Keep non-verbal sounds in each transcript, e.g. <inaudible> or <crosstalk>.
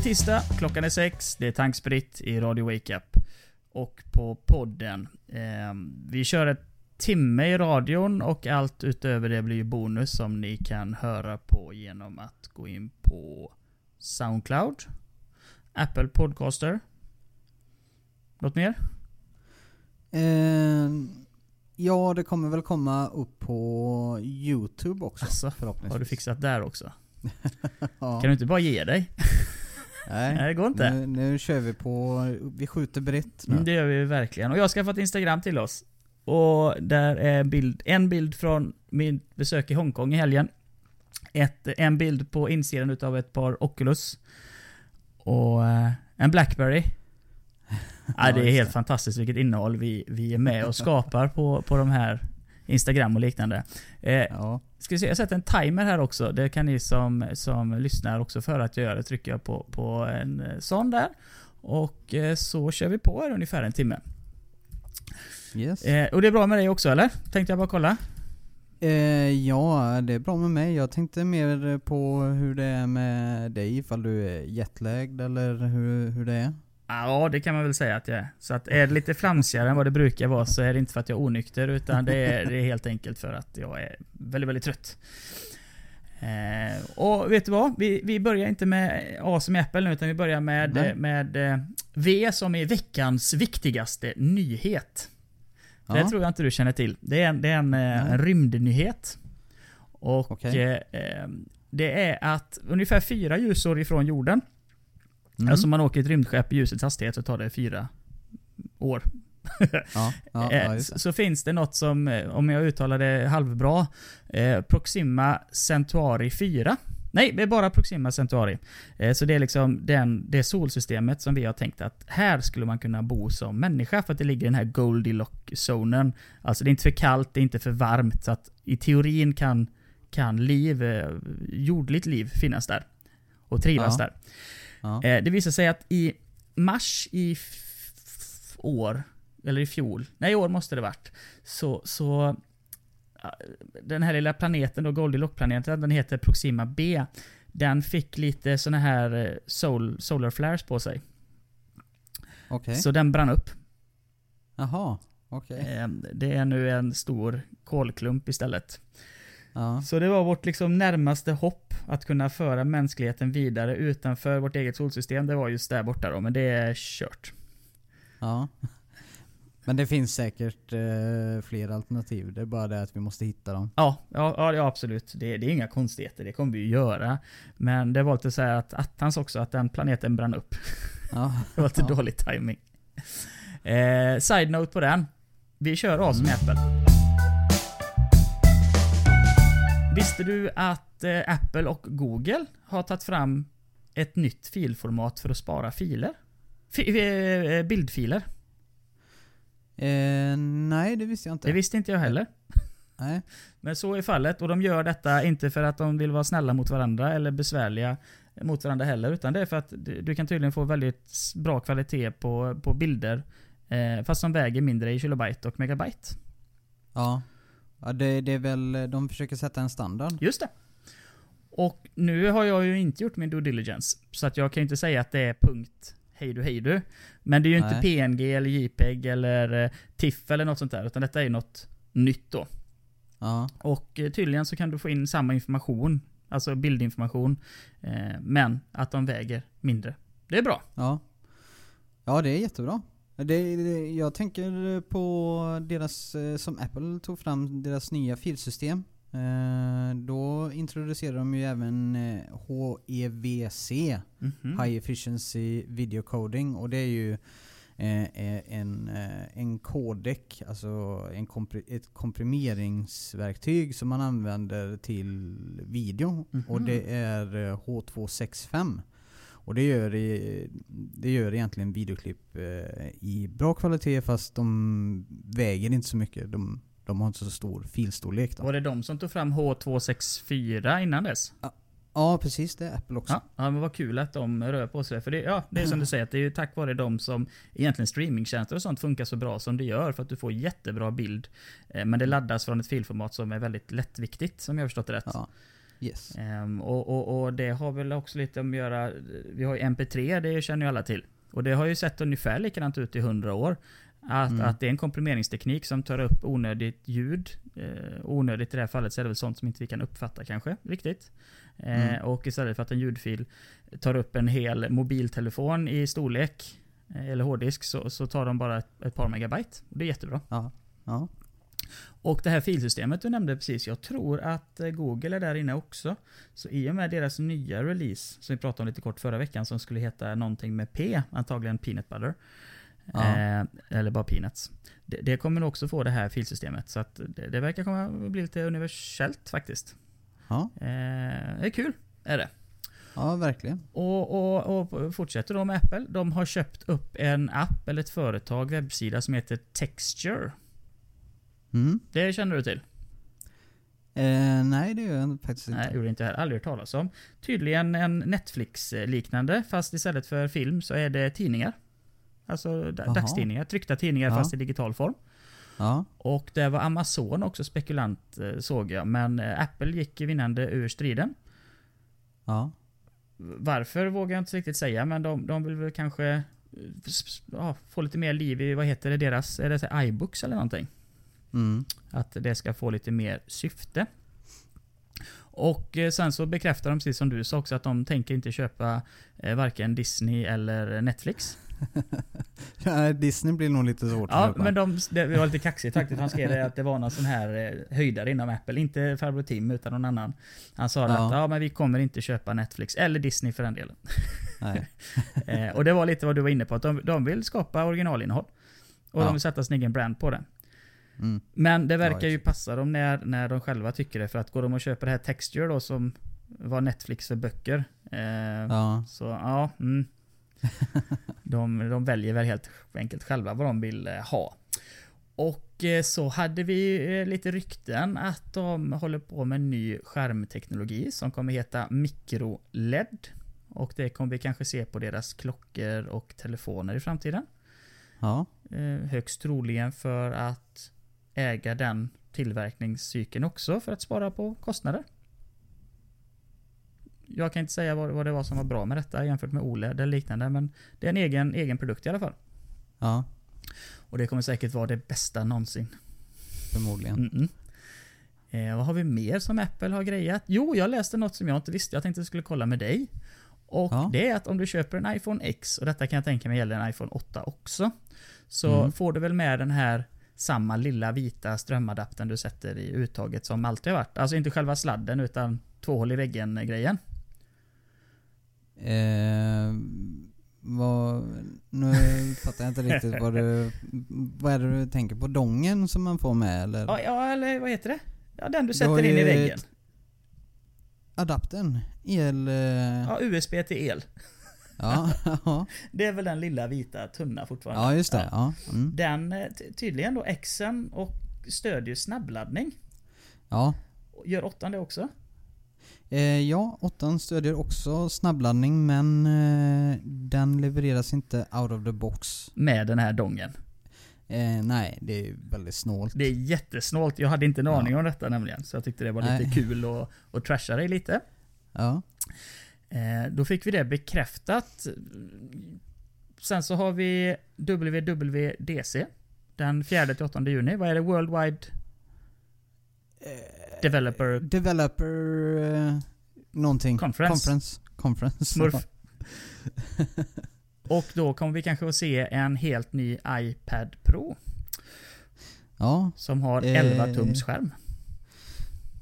Är tisdag, klockan är sex, det är tankspritt i Radio Wake Up. Och på podden. Eh, vi kör ett timme i radion och allt utöver det blir bonus som ni kan höra på genom att gå in på Soundcloud, Apple Podcaster. Något mer? Eh, ja, det kommer väl komma upp på YouTube också Alltså, förhoppningsvis. har du fixat där också? <laughs> ja. Kan du inte bara ge dig? <laughs> Nej, Nej, det går inte. Nu, nu kör vi på, vi skjuter brett nu. Mm, det gör vi verkligen. Och jag har skaffat Instagram till oss. Och där är en bild, en bild från mitt besök i Hongkong i helgen. Ett, en bild på insidan utav ett par Oculus. Och eh, en Blackberry. <laughs> Ja, det är helt fantastiskt vilket innehåll vi, vi är med och skapar på, på de här Instagram och liknande. Eh, Ja. Ska vi se, jag sätter en timer här också. Det kan ni som, som lyssnar också för att jag gör det. Trycker jag på, på en eh, sån där. Och eh, så kör vi på här ungefär en timme. Yes. Eh, och det är bra med dig också eller? Tänkte jag bara kolla. Eh, ja, det är bra med mig. Jag tänkte mer på hur det är med dig, ifall du är jetlagd eller hur, hur det är. Ja, det kan man väl säga att jag är. Så att är det lite flamsigare än vad det brukar vara så är det inte för att jag är onykter utan det är, det är helt enkelt för att jag är väldigt, väldigt trött. Eh, och vet du vad? Vi, vi börjar inte med A som i Apple nu utan vi börjar med, med eh, V som är veckans viktigaste nyhet. Det Ja. tror jag inte du känner till. Det är en, det är en, en rymdnyhet. Och Okej. eh, eh, det är att ungefär fyra ljusår ifrån jorden Mm. Alltså man åker ett rymdskepp i ljusets hastighet så tar det fyra år. ja, <laughs> ja, ja, Eh, just så, finns det något som, eh, om jag uttalar det halvbra, eh, Proxima Centauri 4. Nej, det är bara Proxima Centauri. Eh, så det är liksom den, det solsystemet som vi har tänkt att här skulle man kunna bo som människa för att det ligger i den här Goldilocks-zonen. Alltså det är inte för kallt, det är inte för varmt. Så att i teorin kan, kan liv, eh, jordligt liv finnas där. Och trivas Ja. där. Ja. Eh, det visar sig att i mars i år, eller i fjol, nej i år måste det varit, så, så den här lilla planeten då, Goldilocks-planeten, den heter Proxima B. Den fick lite såna här eh, sol, solar flares på sig. Okej. Så den brann upp. Jaha, okej. Eh, Det är nu en stor kolklump istället. Ja. Så det var vårt liksom närmaste hopp att kunna föra mänskligheten vidare utanför vårt eget solsystem. Det var just där borta då, men det är kört. ja. <laughs> Men det finns säkert eh, fler alternativ. Det är bara det att vi måste hitta dem. Ja, ja, ja, absolut. Det, det är inga konstigheter, det kommer vi ju göra. Men det var lite så att attans också, att den planeten brann upp. Ja. <laughs> Det var lite Ja. dålig timing. Eh, side note på den. Vi kör som i Apple. Visste du att eh, Apple och Google har tagit fram ett nytt filformat för att spara filer? Fi eh, bildfiler. Eh, nej, det visste jag inte. Det visste inte jag heller. nej. <laughs> Men så är fallet och de gör detta inte för att de vill vara snälla mot varandra eller besvärliga mot varandra heller. Utan det är för att du du kan tydligen få väldigt bra kvalitet på, på bilder. Eh, fast som väger mindre i kilobyte och megabyte. Ja. Ja, det, det är väl, de försöker sätta en standard. Just det. Och nu har jag ju inte gjort min due diligence. Så att jag kan ju inte säga att det är punkt hej du hej du. Men det är ju inte Nej. PNG eller JPEG eller eh, TIFF eller något sånt där. Utan detta är ju något nytt då. Ja. Och eh, tydligen så kan du få in samma information, alltså bildinformation, eh, men att de väger mindre. Det är bra. Ja. Ja, det är jättebra. Det, det, jag tänker på deras, eh, som Apple tog fram, deras nya filsystem. Eh, då introducerade de ju även eh, HEVC, Mhm. High Efficiency Video Coding. Och det är ju en, en kodek, alltså en kompri- ett komprimeringsverktyg som man använder till video. Mhm. Och det är eh, H265. Och det gör, i, det gör egentligen videoklipp eh, i bra kvalitet fast de väger inte så mycket. De, de har inte så stor filstorlek då. Var det de som tog fram H264 innan dess? Ja precis, det är Apple också. Ja, ja men vad kul att de rör på sig. För det, ja, det är som du säger, att det är ju tack vare dem som egentligen streamingtjänster och sånt funkar så bra som det gör. För att du får jättebra bild. Eh, Men det laddas från ett filformat som är väldigt lättviktigt, som jag har förstått det rätt. Ja. Yes. Ehm, och, och, och det har väl också lite att göra, vi har ju MP3, det känner ju alla till. Och det har ju sett ungefär likadant ut i 100 år. Att, Mm. att det är en komprimeringsteknik som tar upp onödigt ljud. Eh, onödigt i det här fallet så är det väl sånt som inte vi kan uppfatta kanske riktigt. Eh, Mm. Och istället för att en ljudfil tar upp en hel mobiltelefon i storlek eh, eller hårddisk så, så tar de bara ett, ett par megabyte. Och det är jättebra. Ja. Ja. Och det här filsystemet du nämnde precis, jag tror att eh, Google är där inne också. Så i och med deras nya release, som vi pratade om lite kort förra veckan, som skulle heta någonting med P, antagligen Peanut Butter. Ja. Eh, eller bara Peanuts. Det, det kommer nog också få det här filsystemet, så det, det verkar komma bli lite universellt faktiskt. Ja. Eh, det är kul, är det. ja, verkligen. Och, och, och fortsätter då med Apple. De har köpt upp en app, eller ett företag, webbsida som heter Texture. Mm. Det känner du till? Eh, nej, det gör jag faktiskt inte. Nej, gjorde inte heller. Aldrig hört talas om. Tydligen en Netflix-liknande, fast istället för film så är det tidningar. Alltså Jaha. dagstidningar, tryckta tidningar Ja. fast i digital form. Ja. Och det var Amazon också spekulant eh, såg jag, men eh, Apple gick vinnande ur striden. Ja. Varför vågar jag inte riktigt säga, men de, de vill väl kanske eh, ja, få lite mer liv i, vad heter det, deras, är det iBooks eller någonting? Mm. Att det ska få lite mer syfte. Och eh, sen så bekräftar de precis som du sa också att de tänker inte köpa eh, varken Disney eller Netflix. <laughs> ja. Disney blir nog lite svårt Ja, men de, det var lite kaxigt faktiskt. Han skrev att det var någon sån här eh, höjdare inom Apple. Inte farbror Tim utan någon annan. Han sa Ja. att ja, men vi kommer inte köpa Netflix eller Disney för den delen. <laughs> Eh, och det var lite vad du var inne på. Att de, de vill skapa originalinnehåll. Och Ja. de vill sätta sin egen brand på det. Mm. Men det verkar ju passa dem när, när de själva tycker det. För att går de och köper det här Texture då som var Netflix för böcker. Eh, Ja. Så ja, mm. <laughs> de, de väljer väl helt enkelt själva vad de vill eh, ha. Och eh, så hade vi eh, lite rykten att de håller på med en ny skärmteknologi som kommer heta MicroLED. Och det kommer vi kanske se på deras klockor och telefoner i framtiden. Ja. Högst troligen för att äga den tillverkningscykeln också för att spara på kostnader. Jag kan inte säga vad, vad det var som var bra med detta jämfört med OLED eller liknande men det är en egen, egen produkt i alla fall. Ja. Och det kommer säkert vara det bästa någonsin. Förmodligen. Mm-mm. Eh, vad har vi mer som Apple har grejat? Jo, jag läste något som jag inte visste. Jag tänkte att jag skulle kolla med dig. Och Ja. det är att om du köper en iPhone X, och detta kan jag tänka mig gäller en iPhone 8 också. Så Mm. får du väl med den här samma lilla vita strömadaptern du sätter i uttaget som alltid har varit. Alltså inte själva sladden utan två hål i väggen grejen. Eh, vad, nu fattar jag inte riktigt vad du... Vad är det du tänker på? Dongen som man får med eller? Ja, ja eller vad heter det? Ja, den du sätter in i väggen. Adaptern? El... eh, Ja, USB till el. Ja, <laughs> ja. Det är väl den lilla vita tunna fortfarande. ja just det. Ja. Mm. Den, eh, ty- tydligen då, Xen och stödjer snabbladdning. ja. Gör åttan det också? Eh, ja, åttan stödjer också snabbladdning men eh, den levereras inte out of the box. Med den här dongen. Eh, nej, det är väldigt snålt. Det är jättesnålt. Jag hade inte en Ja. aning om detta nämligen. Så jag tyckte det var lite Nej. kul att, att trasha dig lite. Ja. Eh, då fick vi det bekräftat. Sen så har vi WWDC. Den 4-8 juni. Vad är det? Worldwide Developer Developer... Eh, någonting. Conference. Conference. Conference. Smurf. <laughs> Och då kommer vi kanske att se en helt ny iPad Pro. Ja. Som har Eh. 11 tums skärm.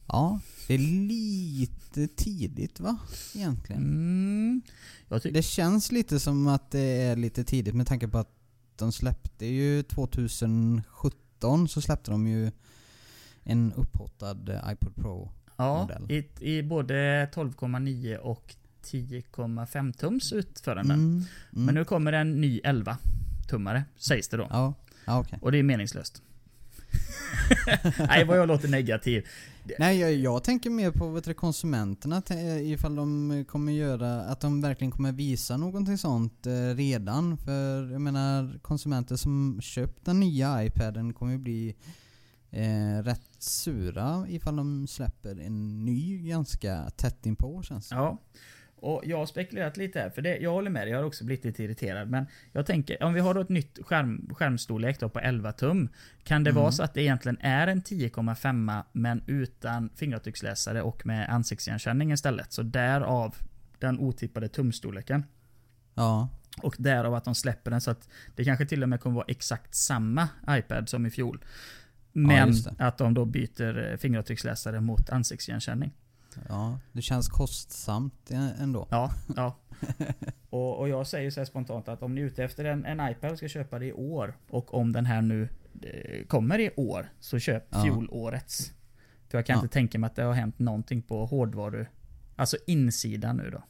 Ja. Det är lite tidigt va? Egentligen. Mm. Det känns lite som att det är lite tidigt med tanke på att de släppte ju 2017 så släppte de ju en upphottad eh, iPod Pro. Ja, i, i både 12,9 och 10,5 tums utföranden. Mm. Mm. Men nu kommer en ny 11 tummare, sägs det då. Ja, ja okej. Och det är meningslöst. <laughs> Nej, vad jag låter negativ. Nej jag, jag tänker mer på vet du, konsumenterna, t- ifall de kommer göra, att de verkligen kommer visa någonting sånt eh, redan. För jag menar, konsumenter som köpt den nya iPaden kommer ju bli eh, rätt sura ifall de släpper en ny ganska tätt inpå känns det Ja. Och jag har spekulerat lite här, för det, jag håller med dig, jag har också blivit lite irriterad. Men jag tänker, om vi har då ett nytt skärm, skärmstorlek då på 11 tum. Kan det Mm. vara så att det egentligen är en 10,5 men utan fingeravtrycksläsare och med ansiktsigenkänning istället? Så därav den otippade tumstorleken. Ja, Och därav att de släpper den så att det kanske till och med kommer vara exakt samma iPad som i fjol. Men det. att de då byter eh, fingeravtrycksläsare mot ansiktsigenkänning. Ja, det känns kostsamt ändå. Ja, ja. <laughs> och, och jag säger så spontant att om ni är ute efter en, en iPad och ska köpa det i år och om den här nu eh, kommer i år så köp Ja. fjolårets. För jag kan Ja. inte tänka mig att det har hänt någonting på hårdvaru, alltså insidan nu då.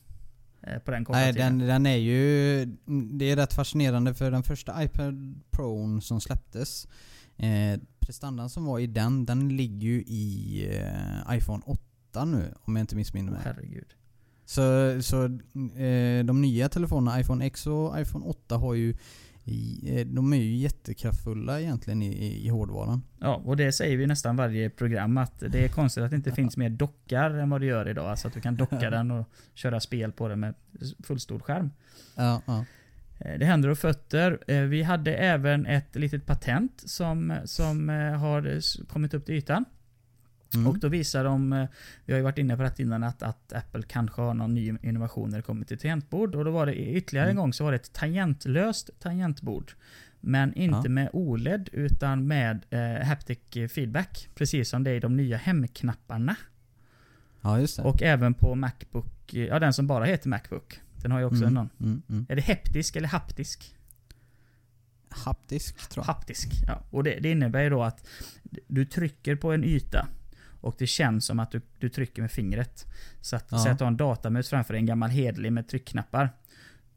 Eh, på den korta Nej, tiden. den, den är ju... Det är rätt fascinerande för den första iPad Pro som släpptes eh, Prestandan som var i den, den ligger ju i eh, iPhone 8 nu om jag inte missminner mig. Herregud. Så, så eh, de nya telefonerna, iPhone X och iPhone 8 har ju eh, de är ju jättekraftfulla egentligen i, i hårdvaran. Ja, och det säger vi nästan varje program att det är konstigt att det inte finns mer dockar än vad det gör idag. Alltså att du kan docka den och köra spel på den med fullstor skärm. Ja, ja. Eh, Det händer och fötter. Eh, Vi hade även ett litet patent som, som har kommit upp till ytan. Mm. Och då visar de, eh, vi har ju varit inne på det innan, att, att Apple kanske har någon ny innovation när det kommer till tangentbord. Och då var det ytterligare en Mm. gång så var det ett tangentlöst tangentbord. Men inte Ja. med OLED utan med eh, haptic feedback. Precis som det är i de nya hemknapparna. ja, just det. Och även på Macbook, eh, ja den som bara heter Macbook. Den har ju också mm, någon. mm, mm. Är det heptisk eller haptisk? Haptisk tror jag. Haptisk. Ja. Och det, det innebär ju då att du trycker på en yta och det känns som att du, du trycker med fingret. Så att, Ja. säg att du har en datamus framför dig, en gammal hedlig med tryckknappar.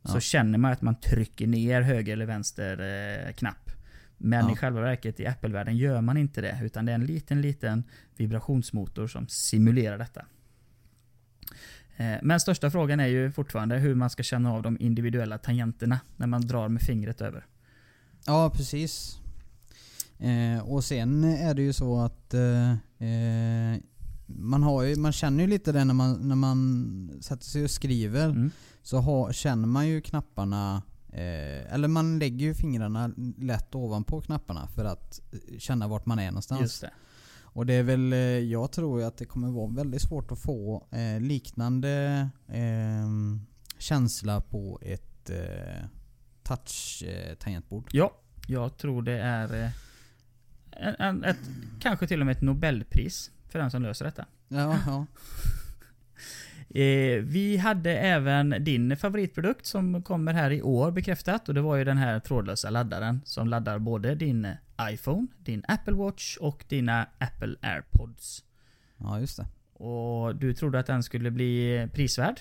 Så Ja. känner man att man trycker ner höger eller vänster eh, knapp. Men Ja. i själva verket i Apple-världen gör man inte det. Utan det är en liten, liten vibrationsmotor som simulerar detta. Eh, Men största frågan är ju fortfarande hur man ska känna av de individuella tangenterna när man drar med fingret över. Ja, precis. Eh, och sen är det ju så att eh, eh, man, har ju, man känner ju lite det när man, när man sätter sig och skriver. Mm. Så har, känner man ju knapparna eh, Eller man lägger ju fingrarna lätt ovanpå knapparna för att eh, känna vart man är någonstans. Just det. Och det är väl, eh, jag tror ju att det kommer vara väldigt svårt att få eh, liknande eh, känsla på ett touch-tangentbord. Ja, jag tror det är en, en, ett, kanske till och med ett Nobelpris för den som löser detta. Ja, ja. <laughs> Eh, vi hade även din favoritprodukt som kommer här i år bekräftat och det var ju den här trådlösa laddaren som laddar både din iPhone, din Apple Watch och dina Apple AirPods. ja just det. Och du trodde att den skulle bli prisvärd?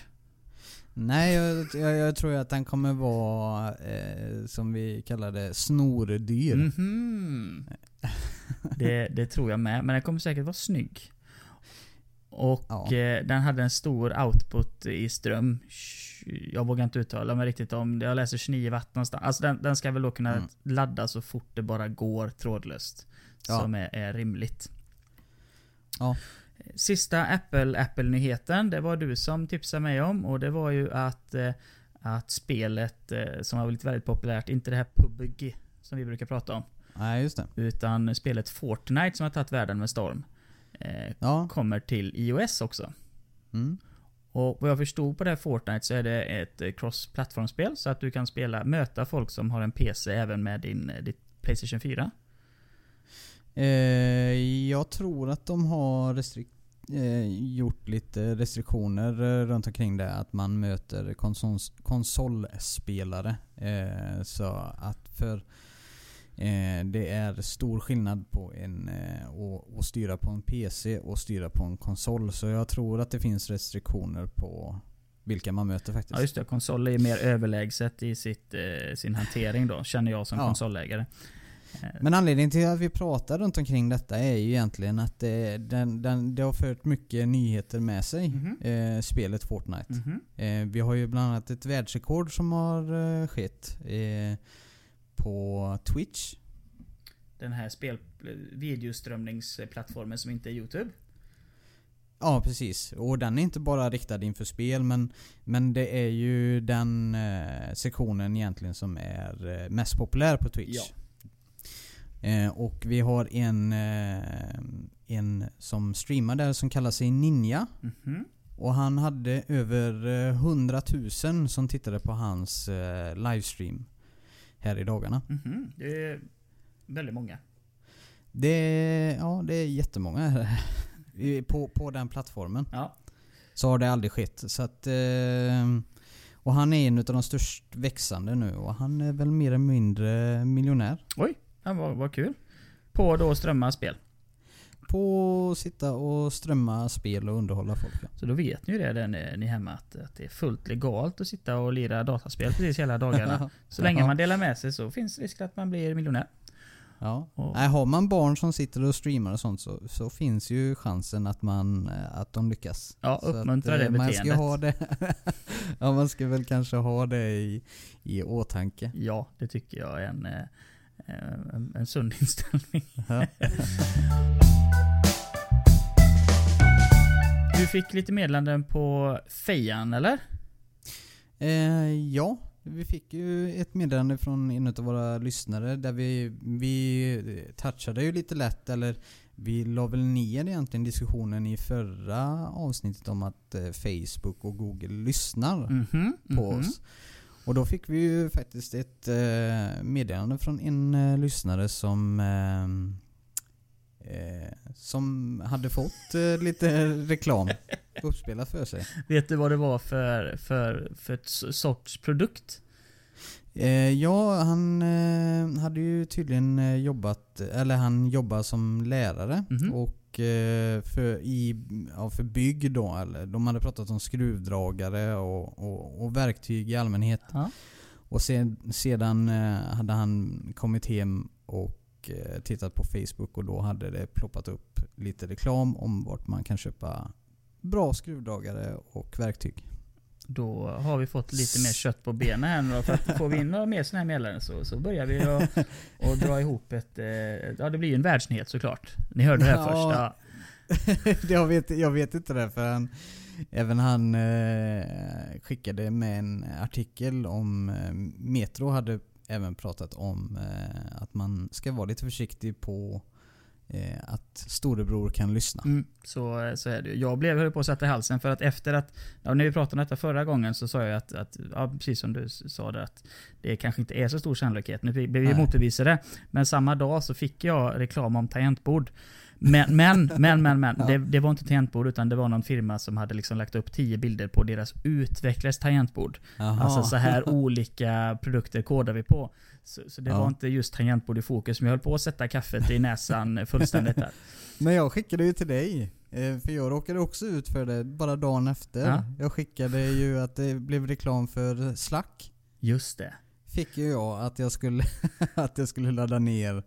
Nej, jag, jag, jag tror att den kommer vara, eh, som vi kallar det, snordyr. Mhm. Det, det tror jag med, men den kommer säkert vara snygg. Och Ja. eh, den hade en stor output i ström. Jag vågar inte uttala mig riktigt om det. Jag läser 29 watt någonstans. Alltså den, den ska väl då kunna Mm. ladda så fort det bara går trådlöst. Ja. Som är, är rimligt. Ja. Sista Apple, Apple-nyheten, det var du som tipsade mig om och det var ju att, eh, att spelet eh, som har blivit väldigt populärt, inte det här PUBG som vi brukar prata om. Nej, just det. Utan spelet Fortnite som har tagit världen med storm. Eh, Ja. kommer till iOS också. Mm. Och vad jag förstod på det här Fortnite så är det ett eh, cross-plattformsspel så att du kan spela, möta folk som har en PC även med din, eh, ditt Playstation 4. Eh, jag tror att de har restrik- eh, gjort lite restriktioner eh, runt omkring det. Att man möter konsol- konsolspelare. Eh, så att för eh, det är stor skillnad på en eh, styra på en PC och styra på en konsol. Så jag tror att det finns restriktioner på vilka man möter faktiskt. Ja just det, konsol är mer överlägset i sitt, eh, sin hantering då, känner jag som Ja. konsolägare. Eh, Men anledningen till att vi pratar runt omkring detta är ju egentligen att det, den, den, det har fört mycket nyheter med sig. Mhm. Eh, spelet Fortnite. mhm. Eh, vi har ju bland annat ett världsrekord som har eh, skett eh, på Twitch. den här spel, videoströmningsplattformen som inte är YouTube. Ja precis, och den är inte bara riktad inför spel men, men det är ju den eh, sektionen egentligen som är eh, mest populär på Twitch. Ja. Eh, och vi har en, eh, en som streamar där som kallar sig Ninja. Mhm. Och han hade över eh, 100 000 som tittade på hans eh, livestream här i dagarna. Mhm. Det är väldigt många. Det är, ja, det är jättemånga på, på den plattformen. Ja. Så har det aldrig skett. Så att, eh, och han är en av de störst växande nu och han är väl mer eller mindre miljonär. Oj, ja, vad, vad kul. På då strömma spel. På att sitta och strömma spel och underhålla folk. ja. Så då vet ni ju det där ni, ni hemma att, att det är fullt legalt att sitta och lira dataspel precis hela dagarna. <laughs> Så länge man delar med sig så finns risk att man blir miljonär. Ja. Och- Nej, har man barn som sitter och streamar och sånt så, så finns ju chansen att, man, eh, att de lyckas. Ja, Så att, uppmuntra det eh, man ska beteendet. ha det <laughs> Ja, man ska väl kanske ha det i, i åtanke. Ja, det tycker jag är en, eh, en, en sund <laughs> inställning. Ja. <laughs> Du fick lite meddelanden på Fejan eller? Eh, ja, vi fick ju ett meddelande från en av våra lyssnare där vi, vi touchade ju lite lätt, eller vi la väl ner egentligen diskussionen i förra avsnittet om att eh, Facebook och Google lyssnar Mhm, på mhm. oss. Och då fick vi ju faktiskt ett eh, meddelande från en eh, lyssnare som eh, som hade fått lite reklam uppspelat för sig. Vet du vad det var för, för, för ett sorts produkt? Ja, han hade ju tydligen jobbat, eller han jobbar som lärare Mhm. och eh, för, i, ja, för bygg då, eller de hade pratat om skruvdragare och, och, och verktyg i allmänhet. Ja. Och sen, sedan eh, hade han kommit hem och eh, tittat på Facebook och då hade det ploppat upp lite reklam om vart man kan köpa bra skruvdragare och verktyg. Då har vi fått lite mer kött på benen här nu då, för att får vi in några mer sådana här meddelanden så, så börjar vi <laughs> att dra ihop ett... eh, Ja, det blir ju en världsnyhet såklart. Ni hörde det här Ja. först. Ja. <laughs> jag, vet, jag vet inte det för han, även han eh, skickade med en artikel om eh, Metro hade även pratat om eh, att man ska vara lite försiktig på att storebror kan lyssna. Mm, så, så är det ju. Jag blev, höll på att sätta i halsen för att efter att, ja, när vi pratade om detta förra gången så sa jag att, att ja, precis som du sa där, att det kanske inte är så stor sannolikhet. Nu blev vi motbevisade. Men samma dag så fick jag reklam om tangentbord. Men, men, men, men, men Ja. det, det var inte tangentbord utan det var någon firma som hade liksom lagt upp 10 bilder på deras utvecklares tangentbord. Jaha. Alltså så här olika produkter kodar vi på. Så, så det Ja. var inte just tangentbord i fokus, men jag höll på att sätta kaffet i näsan fullständigt där. <laughs> Men jag skickade ju till dig. eh, För jag råkade också ut för det bara dagen efter. Ja. Jag skickade ju att det blev reklam för Slack. Just det. Fick ju jag att jag skulle, <laughs> att jag skulle ladda ner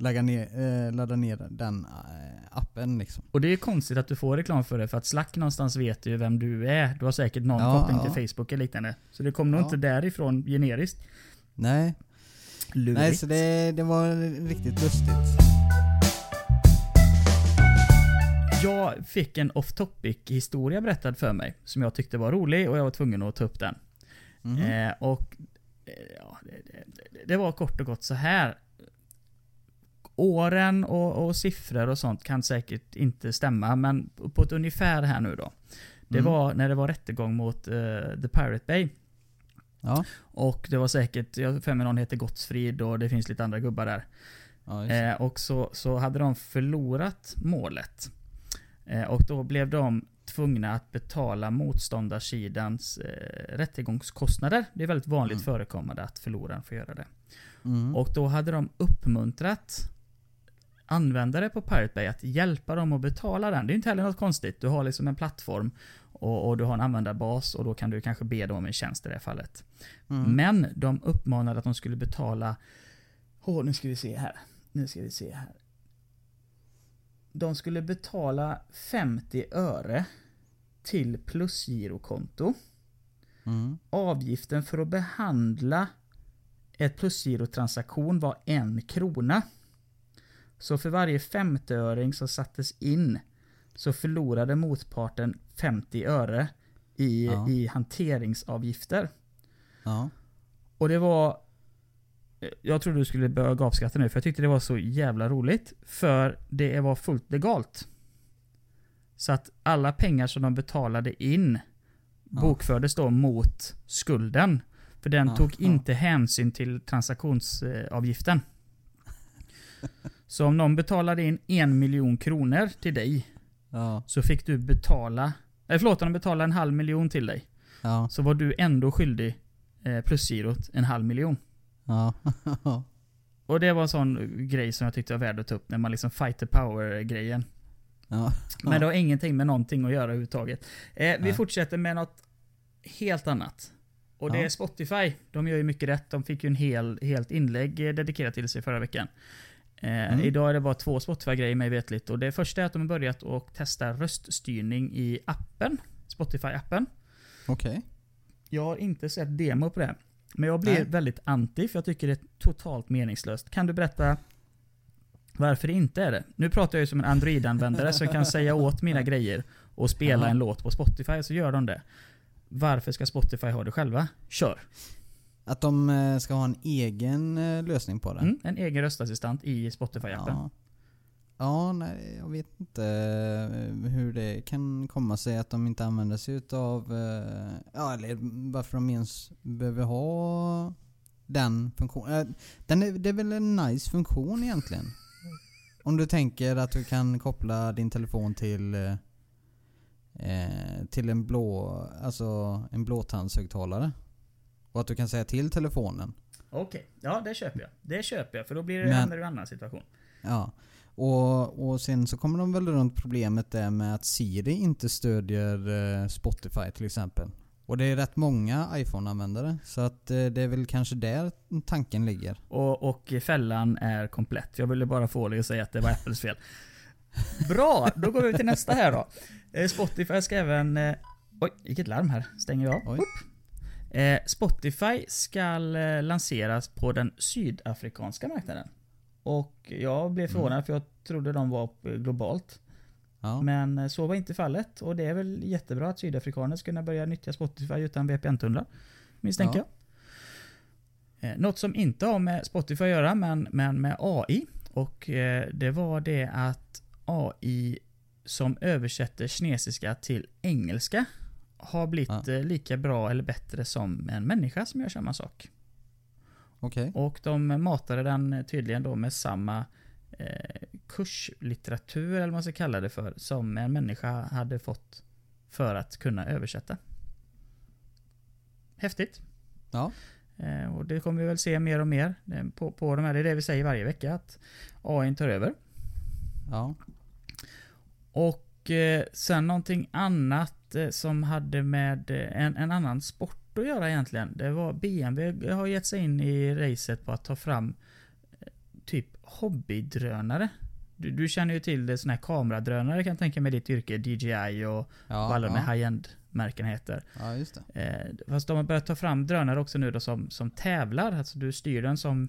ladda ner, eh, ladda ner den eh, appen liksom. Och det är konstigt att du får reklam för det, för att Slack någonstans vet ju vem du är. Du har säkert någon Ja, koppling ja. till Facebook eller liknande. Så det kom nog Ja. inte därifrån generiskt. Nej, Lurigt. Nej så det, det var riktigt lustigt. Jag fick en off topic historia berättad för mig, som jag tyckte var rolig och jag var tvungen att ta upp den. Mhm. Eh, och eh, ja, det, det- det var kort och gott så här. Åren och, och siffror och sånt kan säkert inte stämma, men på ett ungefär här nu då. Det Mm. var när det var rättegång mot eh, The Pirate Bay. Ja, Och det var säkert, jag för mig någon heter Gottsfrid och det finns lite andra gubbar där. ja. Eh, och så, så hade de förlorat målet. Eh, och då blev de tvungna att betala motståndarsidans eh, rättegångskostnader. Det är väldigt vanligt Mm. förekommande att förloraren får göra det. Mm. Och då hade de uppmuntrat användare på Pirate Bay att hjälpa dem att betala den. Det är inte heller något konstigt. Du har liksom en plattform och, och du har en användarbas och då kan du kanske be dem om en tjänst i det här fallet. Mm. Men de uppmanade att de skulle betala... Åh, nu ska vi se här. Nu ska vi se här. De skulle betala 50 öre till plusgirokonto. Mm. Avgiften för att behandla ett plusgirotransaktion var en krona. Så för varje 50-öring som sattes in så förlorade motparten 50 öre i, Ja. i hanteringsavgifter. Ja. Och det var... Jag trodde du skulle börja gapskratta nu, för jag tyckte det var så jävla roligt. För det var fullt legalt. Så att alla pengar som de betalade in Ja. bokfördes då mot skulden. För den tog inte hänsyn till transaktionsavgiften. Så om någon betalade in en miljon kronor till dig, Ja. så fick du betala... Eller förlåt, om de betalade en halv miljon till dig. Ja. Så var du ändå skyldig eh, plusgirot en halv miljon. Ja. Och det var en sån grej som jag tyckte var värd att ta upp när man liksom fighter power-grejen. Ja. Men det har ingenting med någonting att göra överhuvudtaget. Eh, vi fortsätter med något helt annat. Och det är Spotify. De gör ju mycket rätt. De fick ju en hel, helt inlägg eh, dedikerat till sig förra veckan. Eh, Mm. Idag är det bara två Spotify-grejer mig vetligt. Och det första är att de har börjat att testa röststyrning i appen. Spotify-appen. Okej. Jag har inte sett demo på det. Men jag blir Nej. väldigt anti för jag tycker det är totalt meningslöst. Kan du berätta varför det inte är det? Nu pratar jag ju som en Android-användare som kan säga åt mina grejer och spela en låt på Spotify, så gör de det. Varför ska Spotify ha det själva? Kör! Att de eh, ska ha en egen eh, lösning på det? Mm, en egen röstassistent i Spotify-appen. Ja. ja, nej jag vet inte eh, hur det kan komma sig att de inte använder sig utav, ja eller varför de ens behöver ha den funktionen. Den är, det är väl en nice funktion egentligen? <laughs> Om du tänker att du kan koppla din telefon till eh, till en blå, alltså en blåtandshögtalare. Och att du kan säga till telefonen Okej, ja det köper jag. Det köper jag, för då blir det, Men- en annan situation. Ja. Och, och sen så kommer de väl runt problemet där med att Siri inte stödjer eh, Spotify till exempel. Och det är rätt många iPhone-användare. Så att eh, det är väl kanske där tanken ligger. Och, och fällan är komplett. Jag ville bara få dig att säga att det var Apples fel. Bra, då går vi till nästa här då. Eh, Spotify ska även... Oj, vilket larm här. Stänger jag av. Eh, Spotify ska eh, lanseras på den sydafrikanska marknaden. Och jag blev förvånad för jag trodde de var eh, globalt. Ja. Men så var inte fallet. Och det är väl jättebra att sydafrikaner ska kunna börja nyttja Spotify utan VPN-tunnlar. Misstänker Ja. jag. Eh, Något som inte har med Spotify att göra, men, men med AI. Och eh, det var det att AI som översätter kinesiska till engelska har blivit Ja. eh, lika bra eller bättre som en människa som gör samma sak. Okej. Och de matade den eh, tydligen då med samma eh, kurslitteratur, eller vad man ska kalla det för, som en människa hade fått för att kunna översätta. Häftigt. Ja. Eh, och det kommer vi väl se mer och mer eh, på, på de här. Det är det vi säger varje vecka, att AI tar över. Ja. Och eh, sen någonting annat som hade med eh, en, en annan sport att göra egentligen. Det var BMW har gett sig in i racet på att ta fram eh, typ hobbydrönare. Du, du känner ju till det såna här kameradrönare kan jag tänka mig ditt yrke, DJI och Ja, vad alla de här ja. high-end märkena heter. ja, just det. Eh, fast de har börjat ta fram drönare också nu då som, som tävlar. Alltså du styr den som,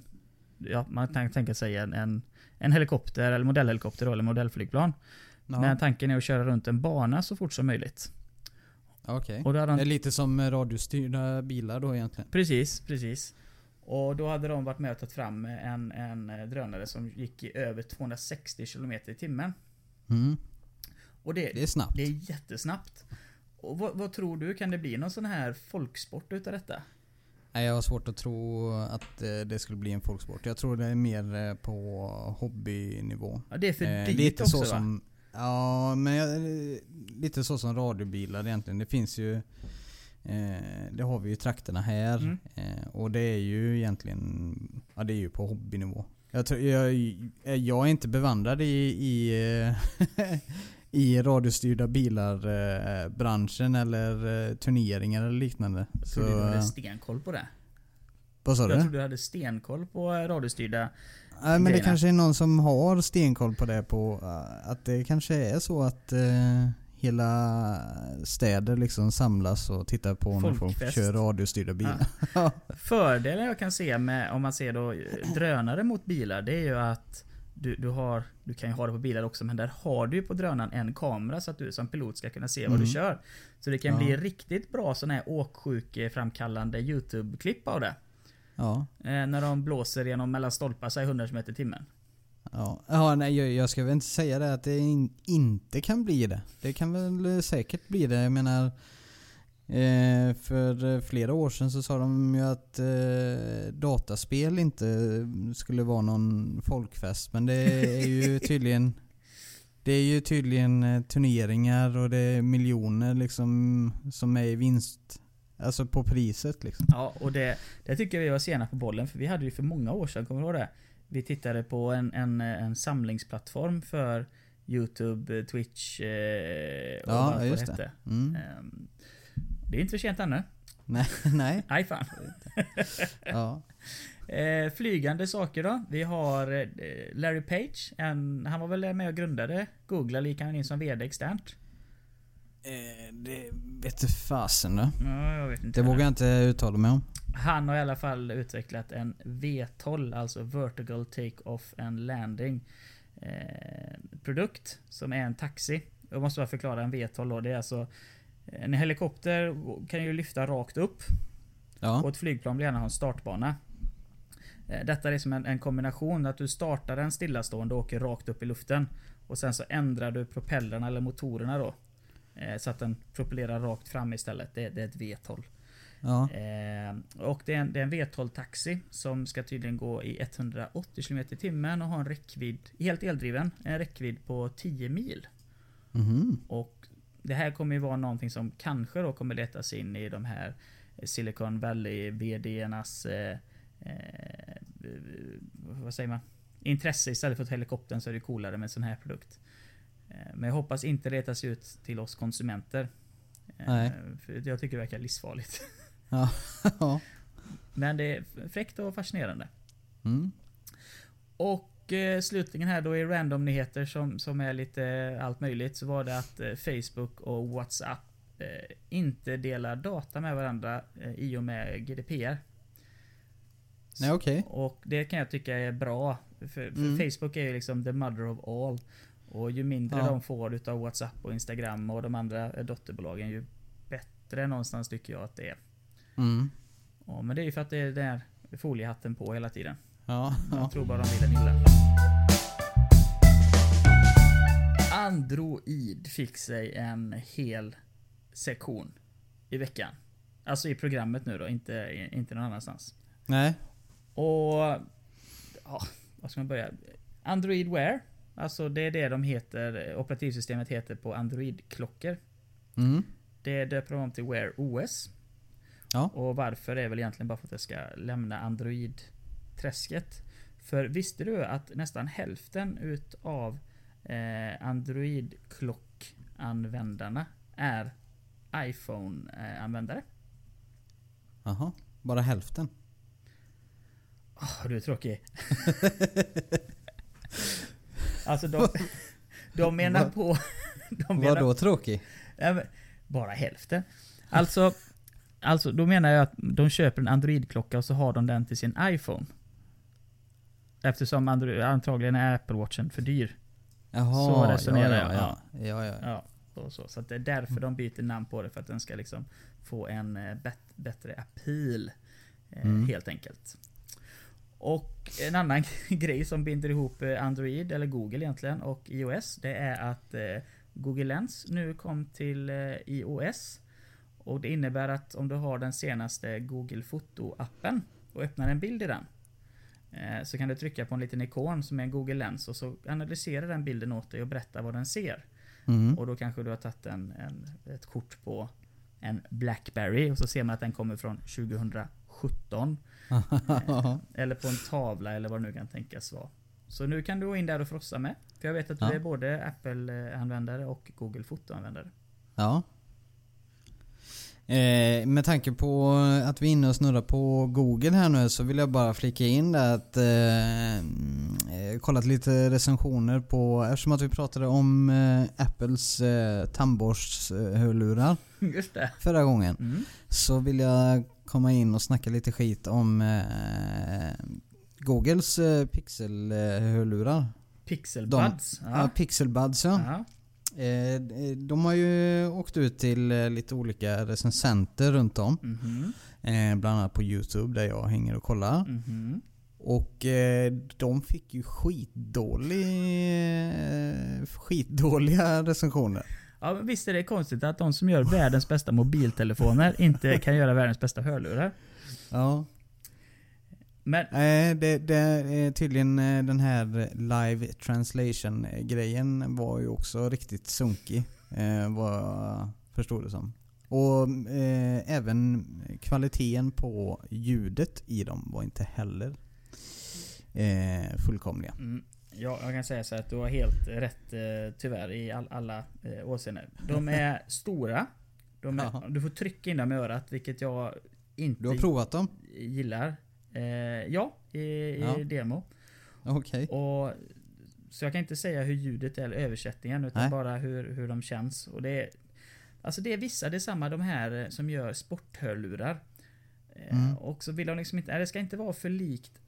ja man kan tänka sig en, en, en helikopter eller modellhelikopter då, eller modellflygplan. Ja. Men tanken är att köra runt en bana så fort som möjligt. Okej. Då hade Det är lite som radiostyrda bilar då egentligen. precis, precis. Och då hade de varit med och tagit fram en, en eh, drönare som gick i över 260 km i timmen. Mm. Och det, Det är snabbt. det är jättesnabbt. Och vad, vad tror du, kan det bli någon sån här folksport utav detta? Nej, jag har svårt att tro att eh, det skulle bli en folksport. Jag tror det är mer eh, på hobbynivå. Ja, det är för Eh, dyrt lite också så va? som, Ja, men jag, eh, lite så som radiobilar egentligen. Det finns ju eh, Det har vi ju trakterna här. Mm. Eh, och det är ju egentligen Ja det är ju på hobbynivå. Jag, tror, jag, jag är inte bevandrad i, i, eh, <laughs> i radiostyrda bilar eh, branschen eller eh, turneringar eller liknande. Jag Så, trodde du hade stenkoll på det. vad sa Jag du? trodde du hade stenkoll på eh, radiostyrda. Nej men det kanske är någon som har stenkoll på det på uh, att det kanske är så att uh, hela städer liksom samlas och tittar på när folk kör radiostyrda bilar. <laughs> Fördelen jag kan se med, om man ser då eh, drönare mot bilar, det är ju att du, du, har, du kan ju ha det på bilar också, men där har du ju på drönaren en kamera så att du som pilot ska kunna se vad Mm. du kör. Så det kan Ja. bli riktigt bra sån här åksjukeframkallande YouTube-klipp av det. Ja. Eh, när de blåser genom mellan stolpar här 100 km i timmen. Ja, ja nej jag, jag ska väl inte säga det att det in, inte kan bli det. Det kan väl eh, säkert bli det. Jag menar eh, för eh, flera år sedan så sa de ju att eh, dataspel inte skulle vara någon folkfest. Men det är ju <laughs> tydligen Det är ju tydligen turneringar och det är miljoner liksom som är i vinst. Alltså på priset liksom. Ja, och det, det tycker vi var sena på bollen, för vi hade ju för många år sedan, kommer du ihåg det? Vi tittade på en, en, en samlingsplattform för Youtube, Twitch eh, och Ja, vad just det hette. Mm. Ehm, Det är inte för sent ännu. Nej, <laughs> nej. Nej fan. Ja. <laughs> Eh, flygande saker då. Vi har eh, Larry Page. En, han var väl med och grundade Google, gick han in som VD externt? Eh, det vet fasen då. Ja, jag vet inte. Det vågar jag inte uttala mig om. Han har i alla fall utvecklat en V12, alltså Vertical Take-Off and Landing eh, produkt som är en taxi. Jag måste bara förklara en V12 då. Det är alltså en helikopter kan ju lyfta rakt upp och Ja. ett flygplan vill gärna ha en startbana. Eh, Detta är som en, en kombination att du startar den stillastående och åker rakt upp i luften. Och sen så ändrar du propellrarna eller motorerna då. Eh, Så att den propellerar rakt fram istället. Det, det är ett V12. Ja. Eh, och det är en, det är en V12-taxi som ska tydligen gå i 180 km i timmen och ha en räckvidd, helt eldriven, en räckvidd på 10 mil. Mhm. Och det här kommer ju vara någonting som kanske då kommer letas in i de här Silicon Valley VD'ernas eh, eh, vad säger man? Intresse istället för helikoptern så är det coolare med en sån här produkt. Eh, men jag hoppas inte letas ut till oss konsumenter. Eh, Nej. För jag tycker det verkar livsfarligt. ja. <laughs> Men det är fräckt och fascinerande. Mm. Och eh, slutligen här då i randomnyheter som, som är lite allt möjligt så var det att eh, Facebook och WhatsApp eh, inte delar data med varandra i och med GDPR. Nej okej. Och det kan jag tycka är bra. För, för Mm. Facebook är ju liksom the mother of all. Och ju mindre Ja. de får utav WhatsApp och Instagram och de andra eh, dotterbolagen ju bättre någonstans tycker jag att det är. Mm. Ja, men det är ju för att det är den här foliehatten på hela tiden. Ja. Jag ja. tror bara de vill en illa. Android fick sig en hel sektion i veckan. Alltså i programmet nu då, inte, inte någon annanstans. Nej. Och... Ja, vad ska man börja? Android Wear. Alltså det är det de heter, operativsystemet heter på Android-klockor. Mm. Det döper de om till Wear OS. Ja. Och varför är väl egentligen bara för att det ska lämna Android-träsket. För visste du att nästan hälften utav eh, Android-klockanvändarna är iPhone-användare? Jaha. Bara hälften. Åh, du är tråkig. <laughs> alltså de, de menar på... De menar, Vadå tråkig? Ja, bara hälften. Alltså, alltså, då menar jag att de köper en Android-klocka och så har de den till sin iPhone. Eftersom Android, antagligen är Apple Watchen för dyr. Jaha. Så resonerar ja, jag, Ja, ja. ja, ja. Ja, och så. så det är därför de byter namn på det, för att den ska liksom få en eh, bet- bättre appeal. Eh, Mm. Helt enkelt. Och en annan <laughs> grej som binder ihop eh, Android, eller Google egentligen, och iOS, det är att eh, Google Lens nu kom till eh, iOS. Och det innebär att om du har den senaste Google Foto-appen och öppnar en bild i den. Så kan du trycka på en liten ikon som är en Google Lens och så analyserar den bilden åt dig och berättar vad den ser. Mm. Och då kanske du har tagit en, en, ett kort på en Blackberry och så ser man att den kommer från 2017. Eh, eller på en tavla eller vad det nu kan tänkas vara. Så nu kan du gå in där och frossa med. För jag vet att du Ja. är både Apple-användare och Google Foto-användare. Ja. Eh, med tanke på att vi är inne och snurrar på Google här nu så vill jag bara flika in där att eh, eh, kollat lite recensioner på, eftersom att vi pratade om eh, Apples eh, tandborstshörlurar <laughs> förra gången. Mm. Så vill jag komma in och snacka lite skit om eh, Googles eh, pixelhörlurar. Pixel De-. Ja, Pixel Buds ja. Ja. Eh, de har ju åkt ut till eh, lite olika recensenter runt om. Mhm. Eh, bland annat på Youtube där jag hänger och kollar. Mhm. Och eh, de fick ju skitdålig, eh, skitdåliga recensioner. Ja, visst är det konstigt att de som gör världens bästa mobiltelefoner inte kan göra världens bästa hörlurar. Ja. Men Nej, det, det är tydligen eh, den här live translation grejen var ju också riktigt sunkig. Eh, vad jag förstod det som. Och eh, även kvaliteten på ljudet i dem var inte heller eh, fullkomliga. Mm, ja, jag kan säga så att du har helt rätt eh, tyvärr i all, alla eh, åseenden. De är <laughs> stora. De är, du får trycka in dem i örat, vilket jag inte Du har provat dem? gillar. Eh, ja, i, i Ja. demo. Okej. Och, så jag kan inte säga hur ljudet är eller översättningen, utan Nej. bara hur, hur de känns. Och det är, alltså det är vissa, det är samma de här eh, som gör sporthörlurar. Eh, Mm. Och så vill de liksom inte, nej, det ska inte vara för likt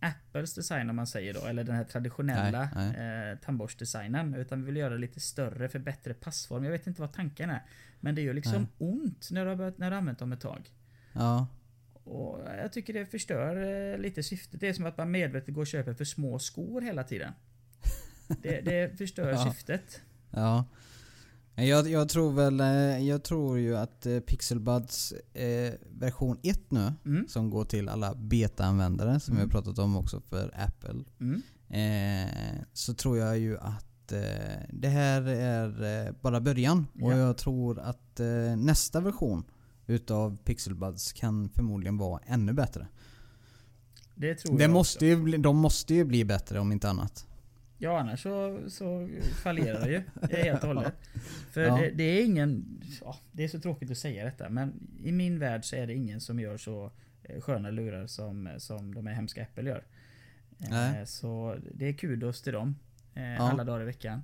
Apples design om man säger då, eller den här traditionella Nej, Eh, tandborstdesignen. Utan vi vill göra det lite större för bättre passform. Jag vet inte vad tanken är. Men det gör liksom Nej. ont när du har, börjat, när du har använt dem ett tag. Ja. Och jag tycker det förstör eh, lite syftet. Det är som att man medvetet går och köper för små skor hela tiden. Det, det förstör <laughs> Ja. syftet. Ja. Jag, jag tror väl, eh, jag tror ju att eh, Pixel Buds eh, version 1 nu, Mm. som går till alla beta-användare som vi Mm. har pratat om också för Apple. Mm. Eh, så tror jag ju att eh, det här är eh, bara början. Och Ja. jag tror att nästa version utav Pixel Buds kan förmodligen vara ännu bättre. Det tror Det jag måste också. ju bli, de måste ju bli bättre om inte annat. Ja annars så, så fallerar det ju. Det är helt och hållet. <laughs> För Ja. det, det är ingen... Ja, det är så tråkigt att säga detta men i min värld så är det ingen som gör så eh, sköna lurar som, som de här hemska Apple gör. Eh, Nej. Så det är kudos till dem. eh, Ja. Alla dagar i veckan.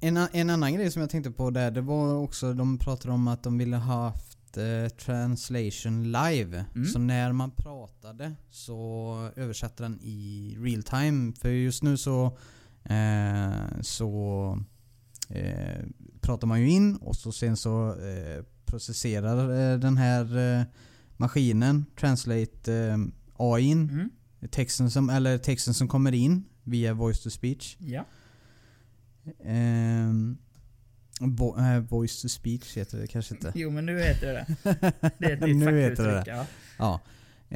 En, a- en annan grej som jag tänkte på där, det var också, de pratade om att de ville ha haft eh, translation live. Mm. Så när man pratade så översatte den i real time. För just nu så, eh, så eh, pratar man ju in och så sen så eh, processerar eh, den här eh, maskinen, translate AIn, Mm. texten som, eller texten som kommer in via voice to speech. Ja. Ehm, vo- eh, voice to speech heter det kanske inte. Jo men nu heter det det. Det är ett <laughs> nytt det fackuttryck. Ja. Ja.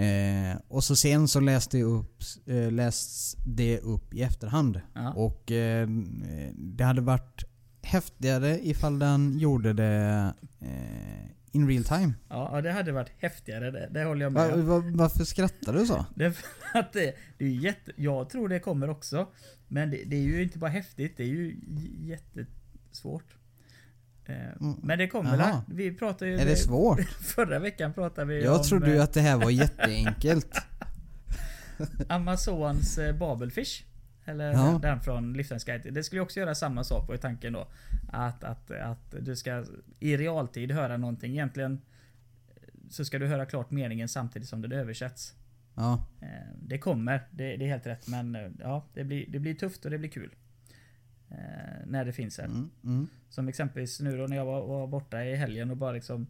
Eh, och så sen så läste jag upp, eh, lästs det upp i efterhand. Ja. Och eh, det hade varit häftigare ifall den gjorde det eh, in real time. Ja, det hade varit häftigare. Det, det håller jag Va, med om. va, varför skrattar du så? Det att det, det är jätte... Jag tror det kommer också. Men det, det är ju inte bara häftigt, det är ju jättesvårt. Eh, Mm. Men det kommer där. Vi pratade ju... Är det svårt? <laughs> Förra veckan pratade vi Jag om trodde ju eh, att det här var <laughs> jätteenkelt. Amazons eh, Babelfish. Eller Ja. den- från Livsens Guide. Det skulle också göra samma sak ju tanken då. Att, att, att du ska i realtid höra någonting. Egentligen så ska du höra klart meningen samtidigt som den översätts. Ja. Det kommer, det, det är helt rätt. Men ja, det blir, det blir tufft och det blir kul. Eh, när det finns här. Mm, mm. Som exempelvis nu då när jag var, var borta i helgen och bara liksom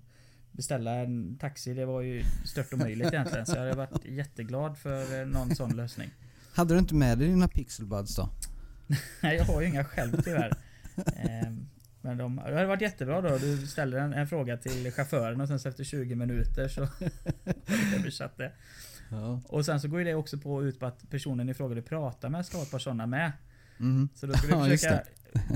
beställa en taxi. Det var ju stört omöjligt egentligen. Så jag hade varit jätteglad för eh, någon sån lösning. Hade du inte med dig dina pixelbuds då? <laughs> Nej, jag har ju inga själv tyvärr. Eh, Men de, det hade varit jättebra då. Du ställer en, en fråga till chauffören och sen så efter 20 minuter så <laughs> översatt det. Ja. Och sen så går ju det också på ut på att personen i fråga du pratar med ska ha ett par sådana med. Mm. Så då ska Ja, just försöka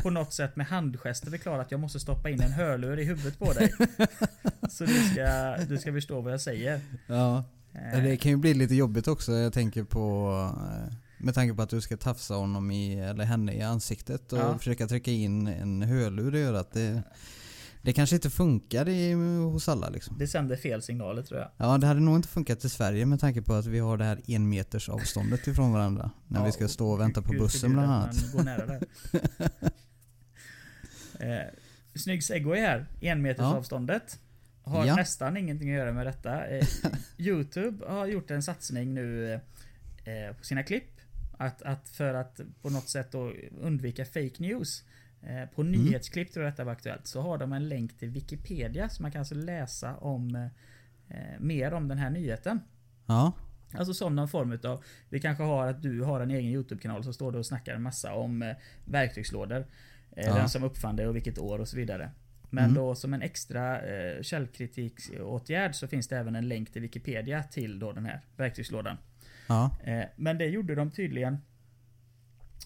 på något sätt med handgester förklara att jag måste stoppa in en hörlur i huvudet på dig. <laughs> Så du ska, du ska förstå vad jag säger. Ja. Eh, Det kan ju bli lite jobbigt också. Jag tänker på eh, med tanke på att du ska tafsa honom i, eller henne i ansiktet och Ja. försöka trycka in en hörlur i örat. Det, det kanske inte funkar i, hos alla liksom. Det sänder fel signaler tror jag. Ja, det hade nog inte funkat i Sverige med tanke på att vi har det här en meters avståndet ifrån varandra. När Ja, vi ska stå och vänta på Gud bussen bland annat. Går nära där. <laughs> eh, snygg segway här. En meters Ja. avståndet. Har Ja. nästan ingenting att göra med detta. Eh, <laughs> Youtube har gjort en satsning nu eh, på sina klipp. att, att för att på något sätt undvika fake news. Eh, på Mm. nyhetsklipp tror jag detta var aktuellt. Så har de en länk till Wikipedia så man kan alltså läsa om eh, mer om den här nyheten. Ja. Alltså som någon form utav, vi kanske har att du har en egen YouTube-kanal som står där och snackar en massa om eh, verktygslådor. Ja. Vem som uppfann det och vilket år och så vidare. Men Mm. då som en extra eh, källkritiksåtgärd så finns det även en länk till Wikipedia till då den här verktygslådan. Ja. Eh, men det gjorde de tydligen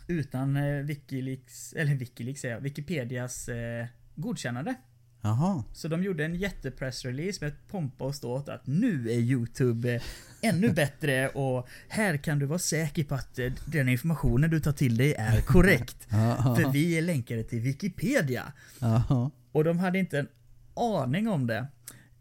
utan eh, Wikileaks, eller Wikileaks säger jag, Wikipedias eh, godkännande. Jaha. Så de gjorde en jättepressrelease med ett pompa och ståt att nu är Youtube eh, ännu <laughs> bättre och här kan du vara säker på att eh, den informationen du tar till dig är korrekt. <laughs> För vi är länkade till Wikipedia. Ja. Och de hade inte en aning om det.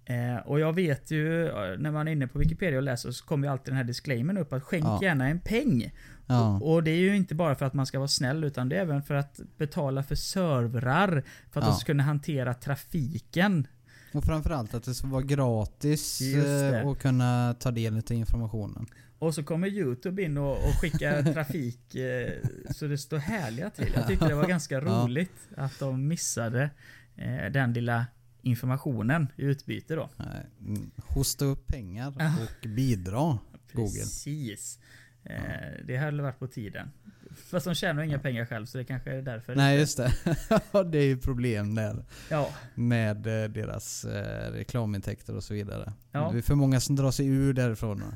Eh, och jag vet ju, när man är inne på Wikipedia och läser så kommer ju alltid den här disclaimern upp att skänk Ja. gärna en peng. Ja. Och, och det är ju inte bara för att man ska vara snäll utan det är även för att betala för servrar. För att Ja. de ska kunna hantera trafiken. Och framförallt att det ska vara gratis eh, och kunna ta del av informationen. Och så kommer Youtube in och, och skickar <laughs> trafik eh, så det står härliga till. Jag tyckte det var ganska <laughs> Ja. roligt att de missade eh, den lilla informationen i utbyte då. Hosta upp pengar Ja. och bidra. Google. Precis. Eh, det hade varit på tiden. Fast de tjänar inga pengar själv så det kanske är därför. Nej just det. <laughs> det är ju problem där. Ja, Med eh, deras eh, reklamintäkter och så vidare. Ja. Det är för många som drar sig ur därifrån.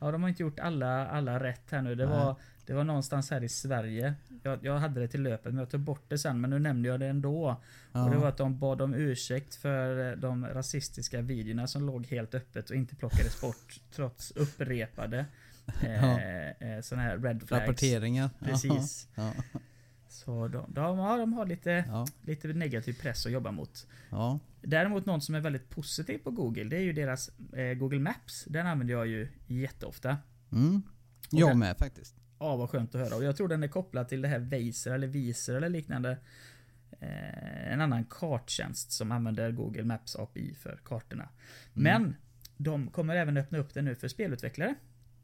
ja, de har inte gjort alla, alla rätt här nu. Det Nej. var, det var någonstans här i Sverige. Jag, jag hade det till löpet men jag tog bort det sen. Men nu nämnde jag det ändå. Ja. Och det var att de bad om ursäkt för de rasistiska videorna som låg helt öppet och inte plockades bort trots upprepade eh, eh, såna här red flags. Rapporteringar. Precis. Så de, de, ja, de har lite, Ja. lite negativ press att jobba mot. Ja. Däremot någon som är väldigt positiv på Google, det är ju deras eh, Google Maps. Den använder jag ju jätteofta. Mm. Jag den- med faktiskt. Ja, vad skönt att höra. Och jag tror den är kopplad till det här Vaser eller Viser eller liknande. Eh, en annan karttjänst som använder Google Maps API för kartorna. Men de kommer även öppna upp det nu för spelutvecklare.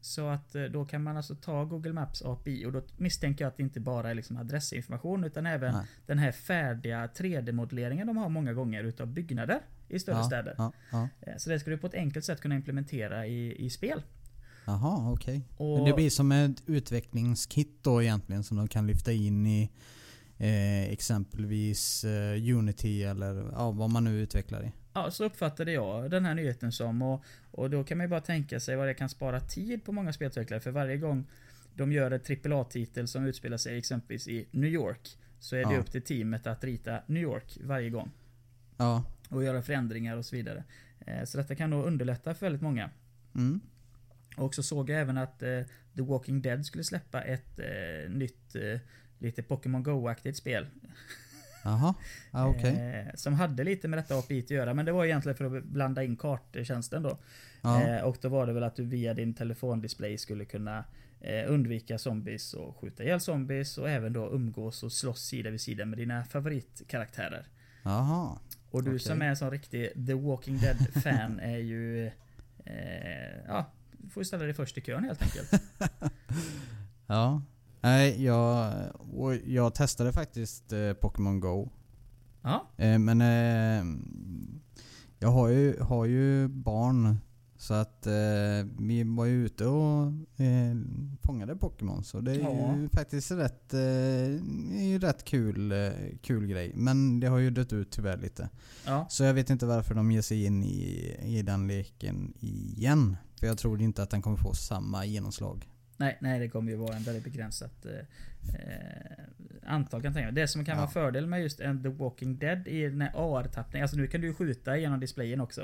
Så att eh, då kan man alltså ta Google Maps API och då misstänker jag att det inte bara är liksom adressinformation utan även Nej. den här färdiga 3D-modelleringen de har många gånger utav byggnader i större ja. städer. Ja. Ja. Eh, Så det ska du på ett enkelt sätt kunna implementera i, i spel. Jaha, okej. Men Det blir som ett utvecklingskit då egentligen som de kan lyfta in i eh, exempelvis eh, Unity eller ja, vad man nu utvecklar i. Ja, så uppfattade jag den här nyheten som. Och, och då kan man ju bara tänka sig vad det kan spara tid på många spelutvecklare. För varje gång de gör en AAA-titel som utspelar sig exempelvis i New York. Så är det Ja. upp till teamet att rita New York varje gång. Ja. Och göra förändringar och så vidare. Eh, Så detta kan nog underlätta för väldigt många. Mm. Och så såg jag även att eh, The Walking Dead skulle släppa ett eh, nytt, eh, lite Pokémon Go-aktigt spel. Jaha. Ja, okej. Eh, som hade lite med detta API att göra, men det var egentligen för att blanda in karttjänsten då. Ja. Eh, och då var det väl att du via din telefondisplay skulle kunna eh, undvika zombies och skjuta ihjäl zombies och även då umgås och slåss sida vid sida med dina favoritkaraktärer. Jaha. Och du Okej. som är en sån riktig The Walking Dead-fan <laughs> är ju... Eh, ja, får ju ställa dig först i kön helt enkelt. <laughs> Ja. Nej, jag, jag testade faktiskt eh, Pokémon Go. Ja, Eh, men eh, jag har ju, har ju barn. Så att eh, vi var ju ute och eh, fångade Pokémon. Så det är Ja. ju faktiskt rätt, eh, rätt kul, eh, kul grej. Men det har ju dött ut tyvärr lite. ja. Så jag vet inte varför de ger sig in i, i den leken igen. För jag tror inte att den kommer få samma genomslag. Nej, nej, det kommer ju vara en väldigt begränsat eh, antal kan jag tänka mig. Det som kan Ja. vara fördel med just en The Walking Dead i den här AR-tappningen. Alltså nu kan du ju skjuta genom displayen också.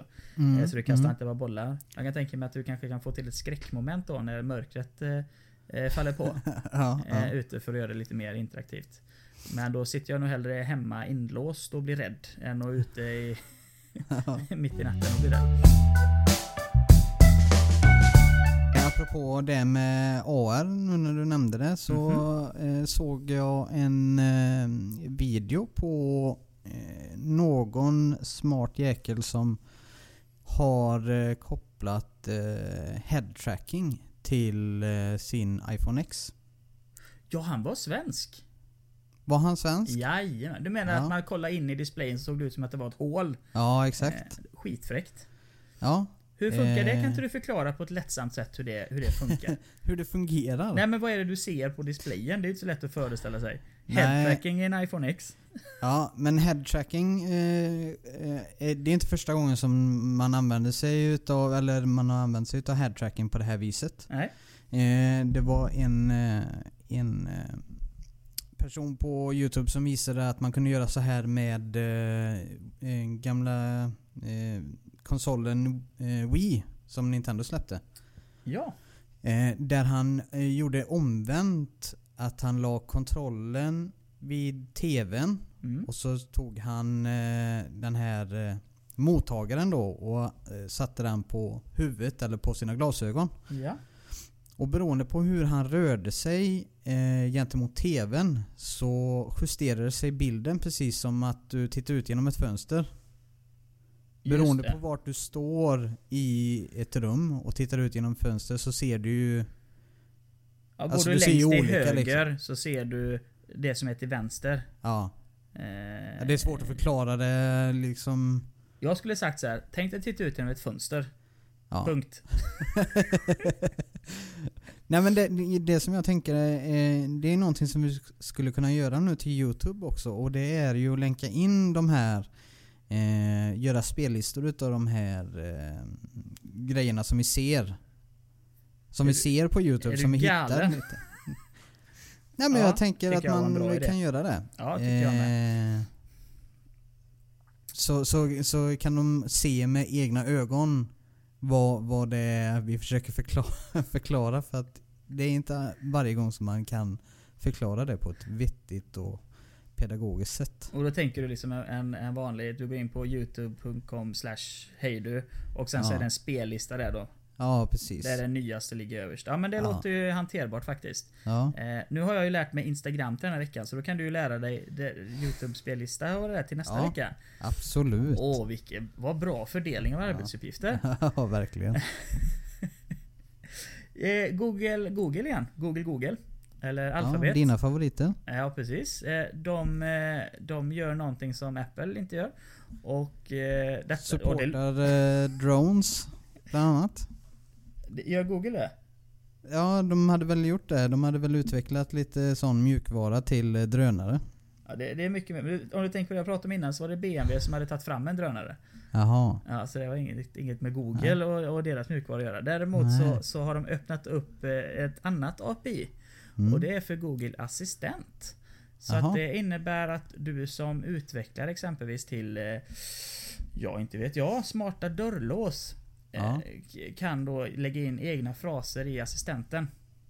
Eh, Så du kastar inte bara bollar. Jag kan tänka mig att du kanske kan få till ett skräckmoment då när mörkret eh, eh, faller på. <laughs> ja, ja. eh, ute för att göra det lite mer interaktivt. Men då sitter jag nog hellre hemma inlåst och blir rädd än att ute i, <laughs> mitt i natten och bli rädd. Apropå det med AR, nu när du nämnde det, så Mhm. eh, såg jag en eh, video på eh, någon smart jäkel som har eh, kopplat eh, head tracking till eh, sin iPhone X. Ja, han var svensk. Var han svensk? Jajamän. Du menar Ja. att man kollar in i displayen så såg det ut som att det var ett hål? Ja, exakt. Eh, skitfräckt. Ja. Hur funkar det? Eh. Kan inte du förklara på ett lättsamt sätt hur det, hur det funkar? <laughs> Hur det fungerar? Nej men vad är det du ser på displayen? Det är inte så lätt att föreställa sig. Headtracking i en iPhone X. Ja, men headtracking, eh, eh, det är inte första gången som man använder sig utav, eller man har använt sig utav headtracking på det här viset. Nej. Eh, det var en, eh, en eh, person på Youtube som visade att man kunde göra så här med eh, eh, gamla eh, konsolen eh, Wii som Nintendo släppte. Ja. Eh, där han eh, gjorde omvänt att han la kontrollen vid TVn Mm. och så tog han den här mottagaren då och satte den på huvudet eller på sina glasögon. Ja. Och beroende på hur han rörde sig eh, gentemot TVn så justerade sig bilden precis som att du tittar ut genom ett fönster. Beroende på vart du står i ett rum och tittar ut genom fönster så ser du ju... Ja, går Alltså, du du längst till olika, höger liksom. så ser du det som är till vänster. Ja, Eh, Ja, det är svårt att förklara det liksom... Jag skulle sagt så här. tänk dig titta ut genom ett fönster. Ja. Punkt. <laughs> Nej men det, det- som jag tänker är, eh, det är någonting som vi sk- skulle kunna göra nu till Youtube också och det är ju att länka in de här eh, göra spellistor utav de här eh, grejerna som vi ser. Som Är vi du- ser på Youtube som vi hittar galen? lite. <laughs> Nej men Ja, jag tänker att jag man kan göra det. Ja, tycker jag med. Eh, så, så, så kan de se med egna ögon vad, vad det är vi försöker förklara, <laughs> förklara för att det är inte varje gång som man kan förklara det på ett vettigt och pedagogiskt sätt. Och då tänker du liksom en, en vanlig, du går in på youtube.com slash hejdu och sen så Ja. är det en spellista där då. Ja precis. Där den nyaste ligger överst. Ja men det Ja. låter ju hanterbart faktiskt. Ja, Eh, nu har jag ju lärt mig Instagram till den här veckan så då kan du ju lära dig det- Youtube spellista och det där till nästa Ja. vecka. absolut. Åh vilken, vad bra fördelning av arbetsuppgifter. <laughs> ja verkligen. <laughs> Eh, Google, Google igen. Google, Google. Eller Ja, Alphabet. dina favoriter? Ja precis. Eh, De, eh, de gör någonting som Apple inte gör. Och eh, detta... Och det, Supportar eh, drones bland annat. gör Google det? Ja, de hade väl gjort det. De hade väl utvecklat lite sån mjukvara till eh, drönare. Ja, det, det är mycket mer. Om du tänker på det jag pratade om innan så var det BMW som hade tagit fram en drönare. Jaha. Ja, så det var inget, inget med Google och, och deras mjukvara att göra. Däremot Nej. så, så har de öppnat upp eh, ett annat API. Mm. Och det är för Google Assistent. Så att det innebär att du som utvecklar exempelvis till, eh, ja inte vet jag, smarta dörrlås. Ja. Eh, k- kan då lägga in egna fraser i assistenten.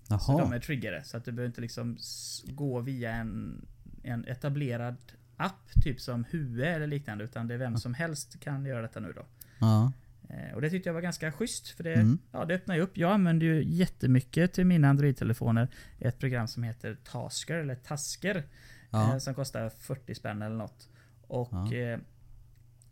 Så Jaha. de är triggade. Så att du behöver inte liksom gå via en, en etablerad app, typ som Hue eller liknande. Utan det är vem som helst kan göra detta nu då. Ja. Eh, Och det tyckte jag var ganska schysst. För det, Mm. ja, det öppnar ju upp. Jag använder ju jättemycket till mina Android-telefoner ett program som heter Tasker, eller Tasker. Ja. Eh, som kostar 40 spänn eller något. Och Ja. eh,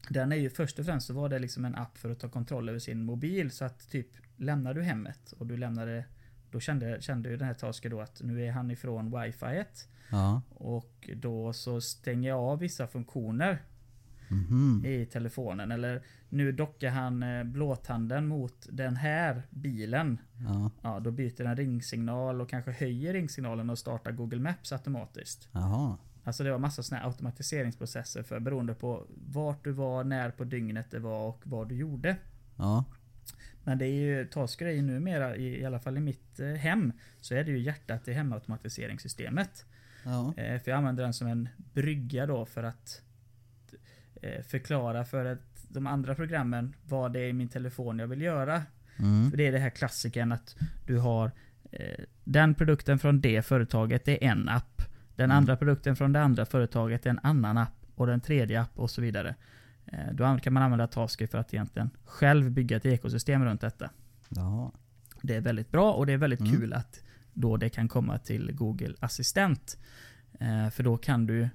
den är ju först och främst så var det liksom en app för att ta kontroll över sin mobil. Så att typ lämnar du hemmet och du lämnade då kände, kände ju den här Tasker då att nu är han ifrån wifi Ja. och då så stänger jag av vissa funktioner Mhm. i telefonen. Eller nu dockar han eh, blåtanden mot den här bilen. Ja. Ja, då byter den ringsignal och kanske höjer ringsignalen och startar Google Maps automatiskt. Jaha. Alltså det var massa såna automatiseringsprocesser för beroende på vart du var, när på dygnet det var och vad du gjorde. Ja. Men det är ju, Tasker är ju numera, i, i alla fall i mitt eh, hem, så är det ju hjärtat i hemautomatiseringssystemet. Ja. Eh, för jag använder den som en brygga då för att förklara för ett, de andra programmen vad det är i min telefon jag vill göra. Mm. För det är det här klassiken att du har eh, den produkten från det företaget, är en app. Den Mm. andra produkten från det andra företaget är en annan app. Och den tredje app och så vidare. Eh, då kan man använda Tasker för att egentligen själv bygga ett ekosystem runt detta. Jaha. Det är väldigt bra och det är väldigt Mm. kul att då det kan komma till Google Assistent. Eh, för då kan du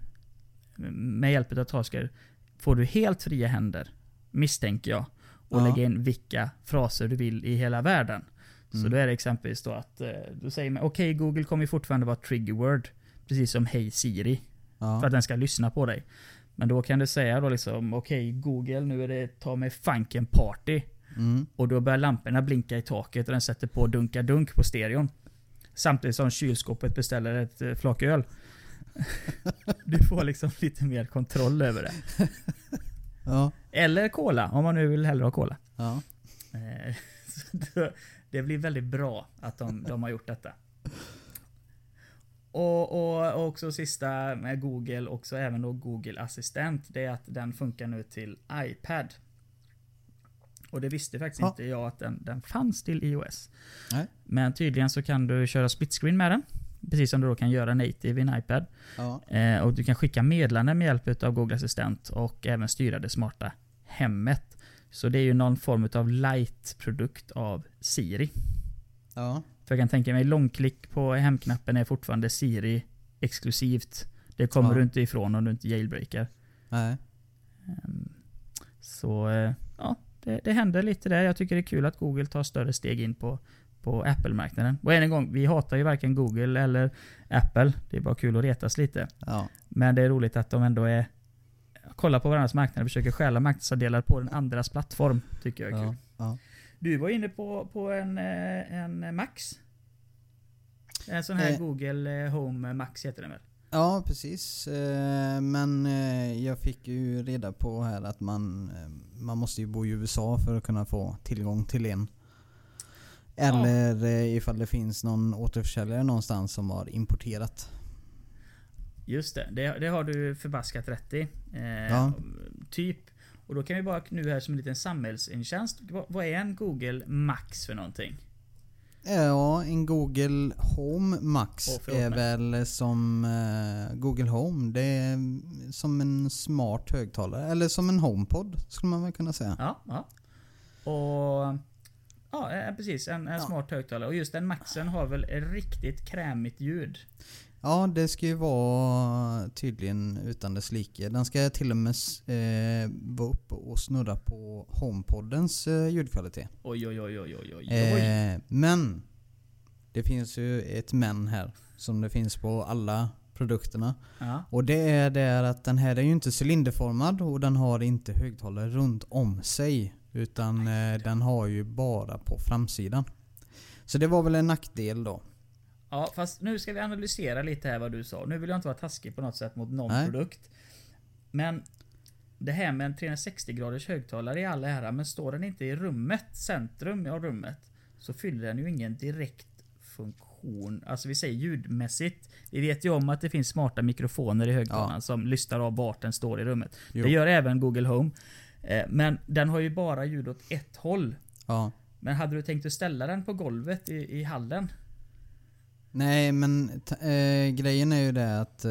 med hjälp av Tasker får du helt fria händer, misstänker jag, och Ja. lägga in vilka fraser du vill i hela världen. Så Mm. då är det exempelvis då att, eh, då säger man okej Google kommer fortfarande vara trigger word. Precis som Hej Siri. För Ja. att den ska lyssna på dig. Men då kan du säga då liksom, okej Google nu är det ta mig fanken party. Mm. Och då börjar lamporna blinka i taket och den sätter på dunka dunk på stereon. Samtidigt som kylskåpet beställer ett eh, flak öl. <laughs> Du får liksom lite mer kontroll över det. <laughs> Ja. Eller cola, om man nu vill hellre ha cola. Ja. Eh, <laughs> Det blir väldigt bra att de, de har gjort detta. Och, och, och också sista med Google, också även då Google Assistent, det är att den funkar nu till iPad. Och det visste faktiskt Ja. inte jag att den, den fanns till iOS. Nej. Men tydligen så kan du köra split screen med den. Precis som du då kan göra native i en iPad. Ja. Eh, och du kan skicka meddelanden med hjälp av Google Assistent och även styra det smarta hemmet. Så det är ju någon form av light-produkt av Siri. Ja. För jag kan tänka mig långklick på hemknappen är fortfarande Siri exklusivt. Det kommer Ja. du inte ifrån om du inte jailbreakar. Nej. Ehm, Så eh, ja, det, det händer lite där. Jag tycker det är kul att Google tar större steg in på, på Apple-marknaden. Och än en gång, vi hatar ju varken Google eller Apple. Det är bara kul att retas lite. Ja. Men det är roligt att de ändå är kollar på varandras marknad och försöker stjäla marknadsandelar på den andras plattform. Tycker jag är kul. Ja. Du var inne på, på en, eh, en Max. En sån här Eh. Google eh, Home Max heter den väl? Ja, precis. Eh, Men jag fick ju reda på här att man, man måste ju bo i USA för att kunna få tillgång till en. Eller eh, ifall det finns någon återförsäljare någonstans som har importerat. Just det, det, det har du förbaskat rätt i. Eh, Ja. Typ. Och då kan vi bara nu här som en liten samhällstjänst. Vad, vad är en Google Max för någonting? Ja, en Google Home Max förlåt är väl som eh, Google Home. Det är som en smart högtalare. Eller som en HomePod skulle man väl kunna säga. Ja, ja. Och... Ja, eh, precis. En, en Ja. smart högtalare. Och just den Maxen har väl ett riktigt krämigt ljud. Ja, det ska ju vara tydligen utan dess like. Den ska till och med eh, vara uppe och snurra på HomePoddens eh, ljudkvalitet. Oj, oj, oj, oj, oj, oj. oj. Eh, men det finns ju ett men här som det finns på alla produkterna. Ja. Och det är det att den här är ju inte cylinderformad och den har inte högtalare runt om sig. Utan eh, den har ju bara på framsidan. Så det var väl en nackdel då. ja, fast nu ska vi analysera lite här vad du sa. Nu vill jag inte vara taskig på något sätt mot någon Nej. produkt. Men det här med en 360 graders högtalare i all ära, men står den inte i rummet, centrum av rummet, så fyller den ju ingen direkt funktion. Alltså vi säger ljudmässigt. Vi vet ju om att det finns smarta mikrofoner i högtalaren Ja. som lyssnar av vart den står i rummet. Jo. Det gör även Google Home. Eh, Men den har ju bara ljud åt ett håll. Ja. Men hade du tänkt att ställa den på golvet i, i hallen? Nej men eh, grejen är ju det att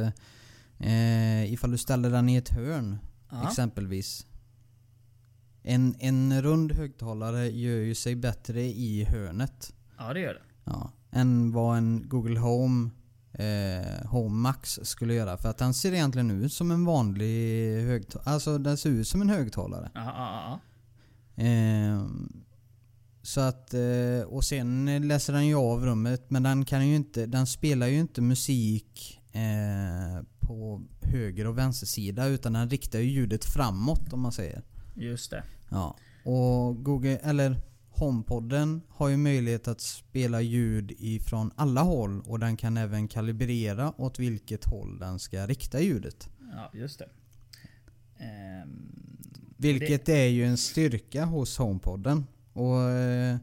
eh, ifall du ställer den i ett hörn Ja. exempelvis. En, en rund högtalare gör ju sig bättre i hörnet. Ja, det gör det. Ja, än vad en Google Home eh, Home Max skulle göra. För att den ser egentligen ut som en vanlig högtalare. Alltså den ser ut som en högtalare. Ja, ja. Eh, så att, eh, och sen läser den ju av rummet men den kan ju inte, den spelar ju inte musik eh, på höger och vänstersida utan den riktar ju ljudet framåt om man säger. Just det. Ja. Och Google, eller HomePodden har ju möjlighet att spela ljud ifrån alla håll och den kan även kalibrera åt vilket håll den ska rikta ljudet. Ja, just det. Ehm, Vilket är ju en styrka hos HomePodden. Och eh,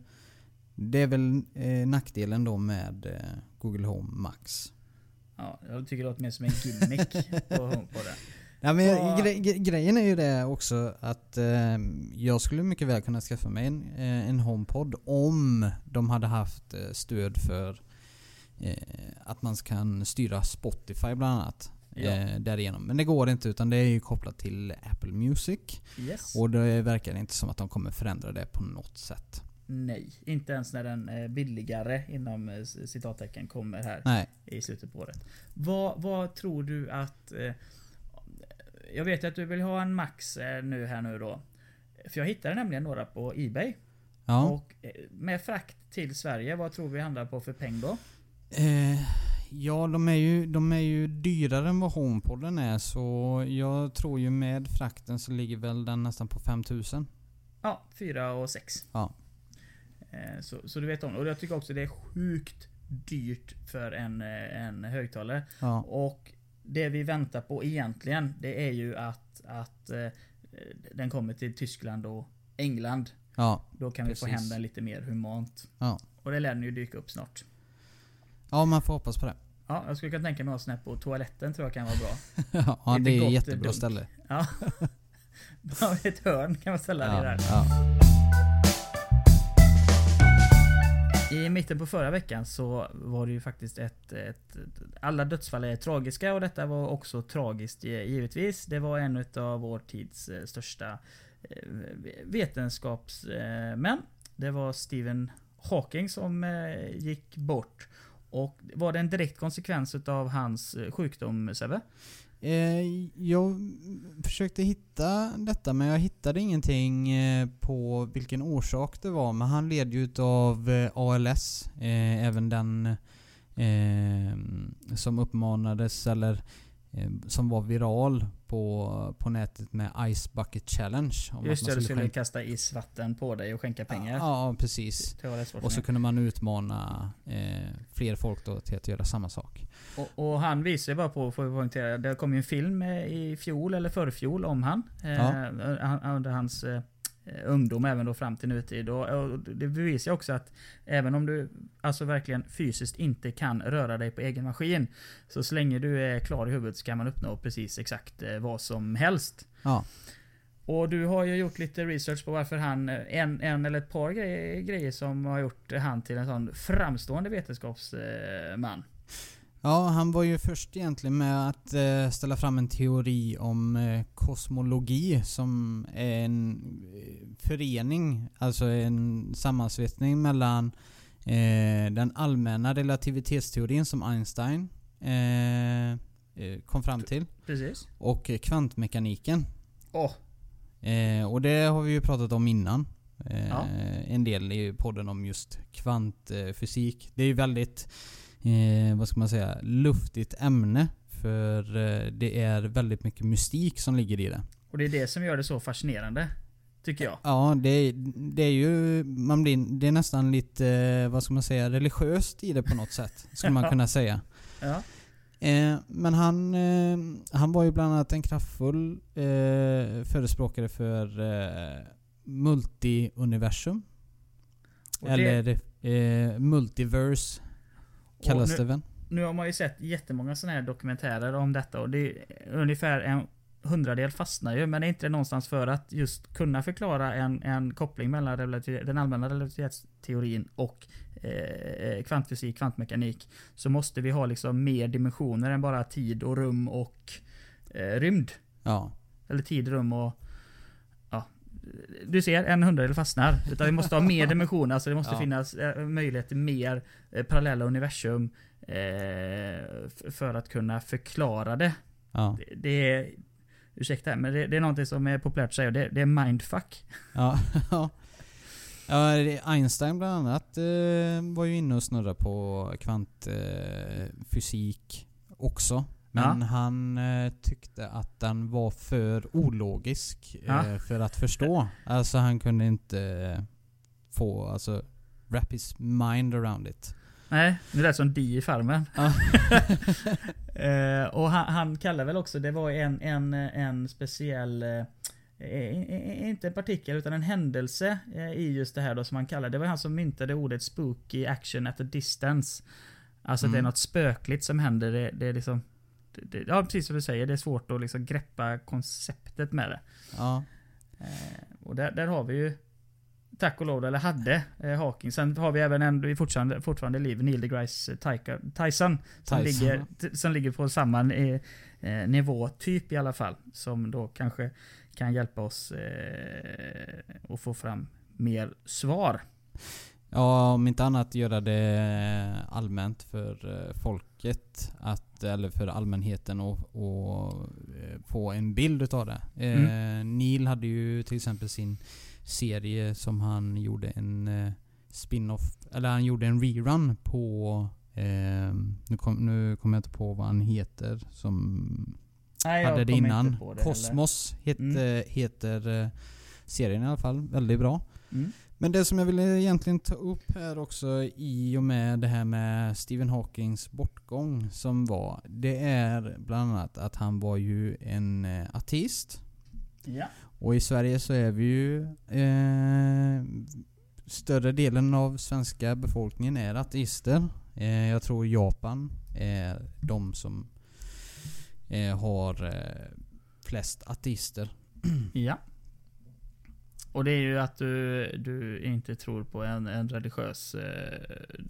det är väl eh, nackdelen då med eh, Google Home Max. ja, jag tycker det låter mer som en gimmick på HomePoden. <laughs> Ja, men Ja. gre gre grejen är ju det också att eh, jag skulle mycket väl kunna skaffa mig en, eh, en HomePod om de hade haft eh, stöd för eh, att man kan styra Spotify bland annat. Ja. Eh, därigenom. Men det går inte utan det är ju kopplat till Apple Music. Yes. Och det verkar inte som att de kommer förändra det på något sätt. Nej, inte ens när den eh, billigare inom citattecken kommer här Nej. i slutet på året. Vad, vad tror du att... Jag vet att du vill ha en Max eh, nu här nu då. För jag hittade nämligen några på Ebay. Ja. Och eh, med frakt till Sverige, vad tror vi handlar på för peng då? Eh, ja, de är, ju, de är ju dyrare än vad HomePoden är så jag tror ju med frakten så ligger väl den nästan på 5000. Ja, 4 och 6. Ja. Eh, Så, så du vet om Och jag tycker också det är sjukt dyrt för en, eh, en högtalare. Ja. Och det vi väntar på egentligen, det är ju att, att eh, den kommer till Tyskland och England. Ja. Då kan vi få Precis. hem den lite mer humant. Ja. Och det lär den ju dyka upp snart. ja, man får hoppas på det. Ja, jag skulle kunna tänka mig att ha på toaletten tror jag kan vara bra. <laughs> ja, Lite det är ett jättebra bunk. ställe. Ja. <laughs> Bara ett hörn kan man ställa det Ja, där. ja. I mitten på förra veckan så var det ju faktiskt ett, ett... Alla dödsfall är tragiska och detta var också tragiskt eh, givetvis. Det var en av vår tids eh, största eh, vetenskapsmän. Det var Stephen Hawking som gick bort. Och var det en direkt konsekvens utav hans sjukdom Sebbe? Eh, jag försökte hitta detta men jag hittade ingenting eh, på vilken orsak det var. Men han led ju utav eh, ALS. Eh, även den eh, som uppmanades eller eh, som var viral på, på nätet med Ice Bucket Challenge. Om Just det, du skulle skänka- kasta isvatten på dig och skänka pengar. Ja, precis. Det svårt Och så kunde man utmana eh, fler folk då till att göra samma sak. Och, och han visar ju bara på, får vi poängtera, det kom ju en film eh, i fjol eller förfjol om han. Eh, Ja. Under hans eh, ungdom även då fram till nutid. Och, och det bevisar också att även om du alltså verkligen fysiskt inte kan röra dig på egen maskin. Så så länge du är klar i huvudet så kan man uppnå precis exakt eh, vad som helst. Ja. Och du har ju gjort lite research på varför han, eh, en, en eller ett par grejer, grejer som har gjort han till en sån framstående vetenskapsman. Ja, han var ju först egentligen med att eh, ställa fram en teori om eh, kosmologi som är en eh, förening, alltså en sammansvetsning mellan eh, den allmänna relativitetsteorin som Einstein eh, eh, kom fram till Precis. och kvantmekaniken. Eh, och det har vi ju pratat om innan. Ja. En del i podden om just kvantfysik. Det är ju väldigt, eh, vad ska man säga, luftigt ämne. För eh, det är väldigt mycket mystik som ligger i det. Och det är det som gör det så fascinerande. Tycker jag. Ja, det, är- det är ju, man blir, det är nästan lite, eh, vad ska man säga, religiöst i det på något sätt. Skulle man <laughs> kunna säga. Ja. Eh, men han, eh, han var ju bland annat en kraftfull eh, förespråkare för eh, multi-universum. Eller eh, multiverse kallas nu- det väl? nu har man ju sett jättemånga sådana här dokumentärer om detta och det är ungefär en hundradel fastnar ju. Men det är inte någonstans för att just kunna förklara en, en koppling mellan den allmänna relativitetsteorin och eh, kvantfysik, kvantmekanik. Så måste vi ha liksom mer dimensioner än bara tid och rum och eh, rymd. Ja. Eller tid, rum och... Du ser, en hundradel fastnar. Utan vi måste ha mer <laughs> dimensioner. Alltså det måste Ja. finnas eh, möjlighet till mer eh, parallella universum. Eh, för att kunna förklara det. Ja. Det, det är... Ursäkta, men det, det är någonting som är populärt att säga. Det, det är mindfuck. Ja. <laughs> ja. Ja, Einstein bland annat var ju inne och snurrade på kvantfysik fysik också. Men Ja. han eh, tyckte att den var för ologisk eh, Ja. för att förstå. Alltså han kunde inte eh, få, alltså wrap his mind around it. Nej, det lät som Di i Farmen. <laughs> Ja. <laughs> Eh, och han, han kallar väl också, det var en, en, en speciell... eh, eh, eh, inte en partikel utan en händelse eh, i just det här då som han kallar det. var han som myntade ordet spooky action at a distance. Alltså att det är Mm. något spökligt som händer. Det, det är liksom... Det, ja precis som du säger, det är svårt att liksom greppa konceptet med det. Ja. Eh, och där, där har vi ju Tack och lov, eller hade eh, Hawking. Sen har vi även en fortfarande, fortfarande liv, Neil deGrasse Tyka- Tyson. Som, Tyson. Ligger, som ligger på samma eh, eh, nivå, typ i alla fall. Som då kanske kan hjälpa oss eh, att få fram mer svar. Ja, om inte annat göra det allmänt för eh, folket, att, eller för allmänheten och eh, få en bild utav det. Eh, Mm. Neil hade ju till exempel sin serie som han gjorde en eh, spin-off, eller han gjorde en rerun på eh, nu, kom, nu kommer jag inte på vad han heter som Nej, hade det innan. det Kosmos het, Mm. heter serien i alla fall. Väldigt bra. Mm. Men det som jag ville egentligen ta upp här också i och med det här med Stephen Hawkings bortgång som var. Det är bland annat att han var ju en eh, ateist. Ja. Och i Sverige så är vi ju eh, Större delen av svenska befolkningen är ateister. Eh, jag tror Japan är de som eh, har eh, flest ateister. ja. Och det är ju att du, du inte tror på en, en religiös eh,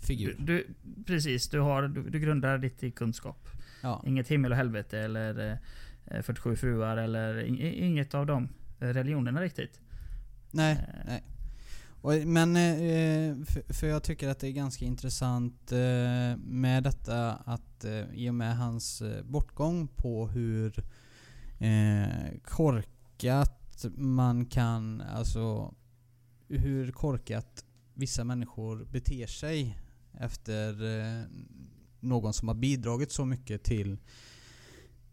Figur. Du, du, precis, du, har, du, du grundar ditt i kunskap. Ja. Inget himmel och helvete eller eh, 47 fruar eller in, inget av de religionerna riktigt. Nej, Eh. nej. Och, men, eh, för, för jag tycker att det är ganska intressant eh, med detta att eh, i och med hans bortgång på hur eh, korkat man kan, alltså hur korkat vissa människor beter sig efter eh, någon som har bidragit så mycket till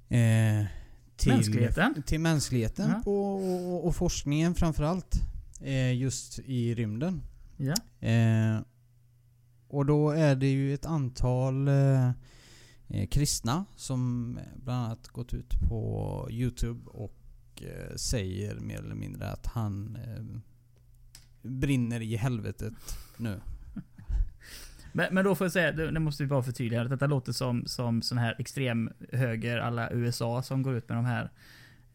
eh, till Mänskligheten. till mänskligheten Ja. på, och, och forskningen framförallt. Eh, just i rymden. Ja. Eh, och då är det ju ett antal eh, kristna som bland annat gått ut på Youtube och eh, säger mer eller mindre att han eh, brinner i helvetet nu. <laughs> Men, men då får jag säga, det, måste vi bara förtydliga. att Detta låter som, som sån här extrem höger alla USA som går ut med de här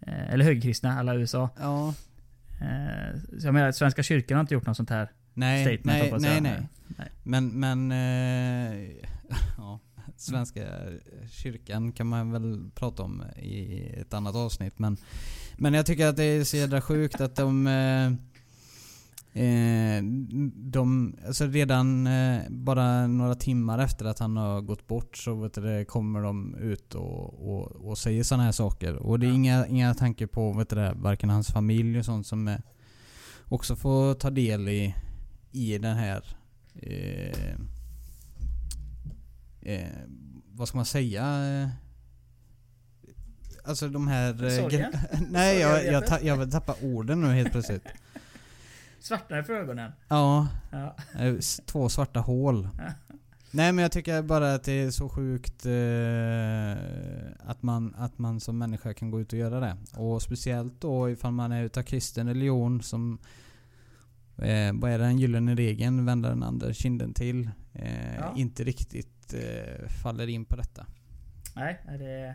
eh, eller högerkristna alla USA. Ja. Så jag menar, Svenska kyrkan har inte gjort något sånt här Nej, statement nej, nej, nej. Nej. Men, men eh, <laughs> ja, Svenska kyrkan kan man väl prata om i ett annat avsnitt. Men, men jag tycker att det är så jädra sjukt att de eh, eh, de, alltså redan eh, bara några timmar efter att han har gått bort så vet du, kommer de ut och, och, och säger sådana här saker. Och det är Ja. inga, inga tankar på vet du, varken hans familj och sånt som eh, också får ta del i, i den här eh, eh, vad ska man säga? Eh, Alltså de här... eh, Sorgen? <laughs> Nej, jag, jag, ta, jag tappar orden nu helt plötsligt. <laughs> Svartnade för ögonen. Ja, Ja. eh, två svarta hål. <laughs> Nej men jag tycker bara att det är så sjukt eh, att, man, att man som människa kan gå ut och göra det. Och speciellt då ifall man är utav kristen religion som eh, vad är det, den gyllene regeln, vända den andra kinden till. Eh, Ja. Inte riktigt eh, faller in på detta. Nej, det,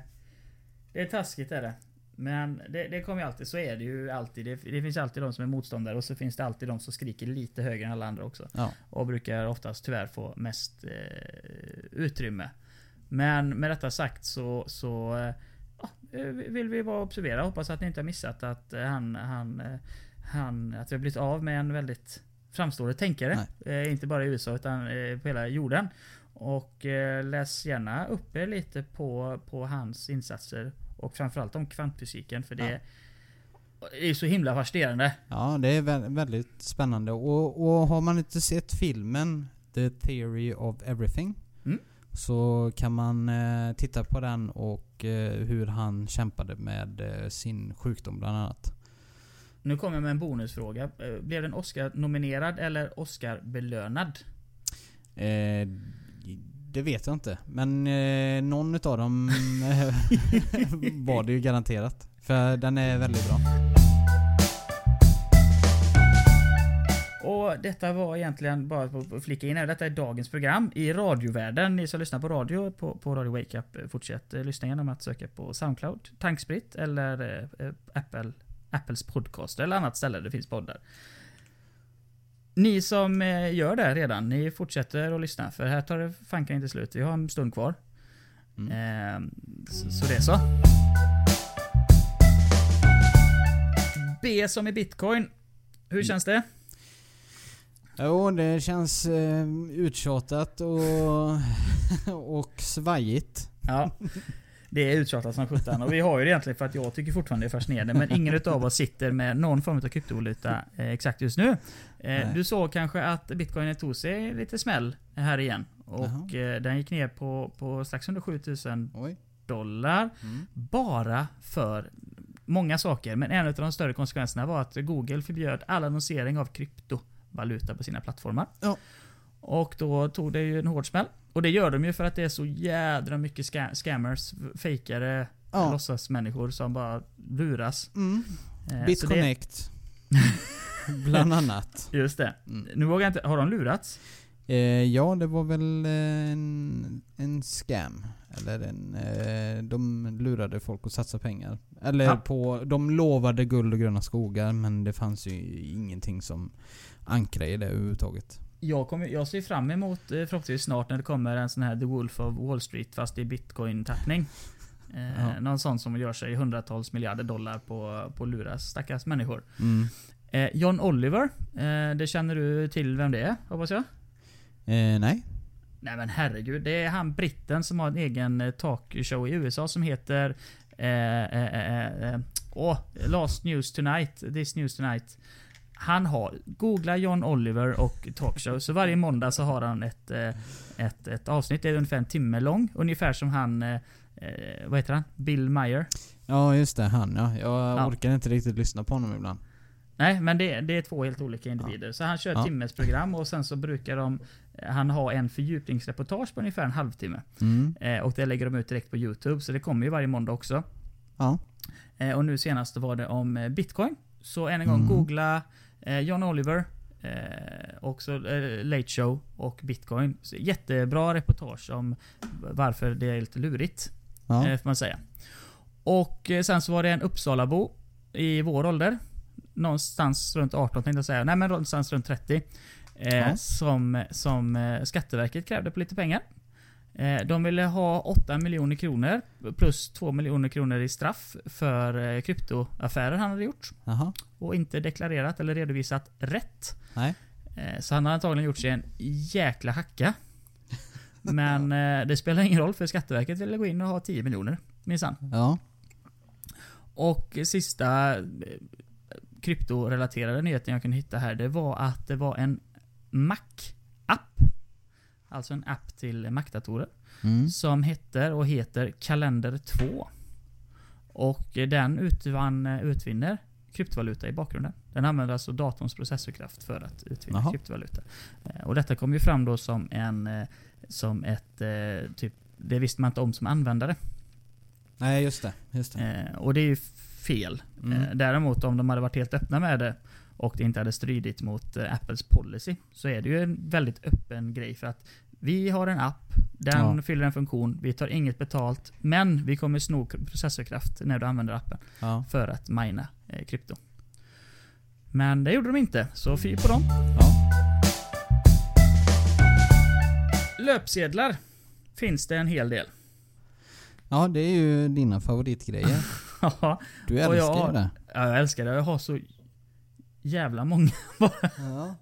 det är taskigt är det. Men det, det kommer ju alltid, så är det ju alltid. Det, det finns alltid de som är motståndare och så finns det alltid de som skriker lite högre än alla andra också. Ja. Och brukar oftast tyvärr få mest eh, utrymme. Men med detta sagt så, så eh, ja, eh, vill vi bara observera. Hoppas att ni inte har missat att eh, han, han, han att vi har blivit av med en väldigt framstående tänkare. Eh, inte bara i USA utan eh, på hela jorden. Och eh, läs gärna upp er lite på, på hans insatser. Och framförallt om kvantfysiken för det, det är så himla fascinerande. Ja, det är vä- väldigt spännande. Och, och har man inte sett filmen The Theory of Everything Mm. så kan man eh, titta på den och eh, hur han kämpade med eh, sin sjukdom bland annat. Nu kommer jag med en bonusfråga. Eh, Blev den Oscar-nominerad eller Oscar-belönad? Eh, det vet jag inte. Men eh, någon utav dem eh, <laughs> var det ju garanterat. För den är väldigt bra. Och detta var egentligen bara att flika in här. Detta är dagens program i radiovärlden. Ni som lyssnar på radio på, på Radio Wake Up, eh, fortsätt lyssna genom att söka på Soundcloud, Tankspritt eller eh, Apple, Apples podcast eller annat ställe det finns poddar. Ni som eh, gör det redan, ni fortsätter att lyssna för här tar det fanken inte slut. Vi har en stund kvar. Mm. Eh, så, så det är så. B som i bitcoin. Hur känns det? Jo, det känns eh, uttjatat och, <laughs> och svajigt. Ja. <laughs> Det är uttjatat som sjutton och vi har ju det egentligen för att jag tycker fortfarande det är fascinerande. Men ingen utav oss sitter med någon form av kryptovaluta eh, exakt just nu. Eh, du såg kanske att bitcoin tog sig lite smäll här igen. Och eh, den gick ner på, på strax under 7000 Oj. dollar. Mm. Bara för många saker. Men en av de större konsekvenserna var att Google förbjöd all annonsering av kryptovaluta på sina plattformar. Ja. Och då tog det ju en hård smäll. Och det gör de ju för att det är så jädra mycket ska scammers, fejkare, Ja. låtsasmänniskor som bara luras. Mm. Eh, BitConnect. <laughs> Bland annat. Just det. Mm. Nu vågar jag inte, har de lurats? Eh, ja, det var väl en, en scam. Eller en, eh, de lurade folk att satsa pengar. Eller Ja. på, de lovade guld och gröna skogar men det fanns ju ingenting som ankrade i det överhuvudtaget. Jag, kommer, jag ser fram emot eh, förhoppningsvis snart när det kommer en sån här The Wolf of Wall Street fast i bitcoin-tappning. Eh, Ja. Någon sån som gör sig hundratals miljarder dollar på, på luras stackars människor. Mm. Eh, John Oliver, eh, det känner du till vem det är hoppas jag? Eh, nej. Nej men herregud, det är han britten som har en egen eh, talkshow i USA som heter eh, eh, eh, eh, åh, Last News Tonight, This News Tonight. Han har, googla John Oliver och talkshow, så varje måndag så har han ett, eh, ett, ett avsnitt, det är ungefär en timme lång. Ungefär som han, eh, eh, vad heter han? Bill Meyer. Ja just det, han ja. Jag Ja. orkar inte riktigt lyssna på honom ibland. Nej, men det, det är två helt olika individer. Så han kör Ja. timmesprogram och sen så brukar de han har en fördjupningsreportage på ungefär en halvtimme. Mm. Och det lägger de ut direkt på Youtube, så det kommer ju varje måndag också. Ja. Eh, och nu senast var det om eh, Bitcoin. Så än en gång, Mm. googla eh, John Oliver, eh, också eh, Late Show och Bitcoin. Så jättebra reportage om varför det är lite lurigt, Ja. eh, får man säga. Och eh, sen så var det en Uppsalabo i vår ålder. Någonstans runt 18 tänkte jag säga. Nej men någonstans runt 30. Eh, Ja. som, som Skatteverket krävde på lite pengar. Eh, de ville ha 8 miljoner kronor plus 2 miljoner kronor i straff för eh, kryptoaffärer han hade gjort. Jaha. Och inte deklarerat eller redovisat rätt. Nej. Eh, så han har antagligen gjort sig en jäkla hacka. <laughs> Men det spelar ingen roll för Skatteverket ville gå in och ha 10 miljoner. Minsann. Ja. Och sista kryptorelaterade nyheten jag kunde hitta här, det var att det var en Mac-app. Alltså en app till Mac-datorer. Mm. Som heter och heter Kalender 2. Och den utvann, utvinner kryptovaluta i bakgrunden. Den använder alltså datorns processorkraft för att utvinna Jaha. kryptovaluta. Eh, Och detta kom ju fram då som en... eh, Som ett eh, typ... Det visste man inte om som användare. Nej just det. Just det. Och det är ju fel. Mm. Däremot om de hade varit helt öppna med det och det inte hade stridit mot eh, Apples policy så är det ju en väldigt öppen grej för att vi har en app, den Ja. fyller en funktion, vi tar inget betalt, men vi kommer sno processorkraft när du använder appen Ja. för att mina eh, krypto. Men det gjorde de inte, så fy på dem. Ja. Löpsedlar finns det en hel del. ja, det är ju dina favoritgrejer. <laughs> Ja, Du älskar ju det. jag älskar det. Jag har så jävla många <laughs> Ja.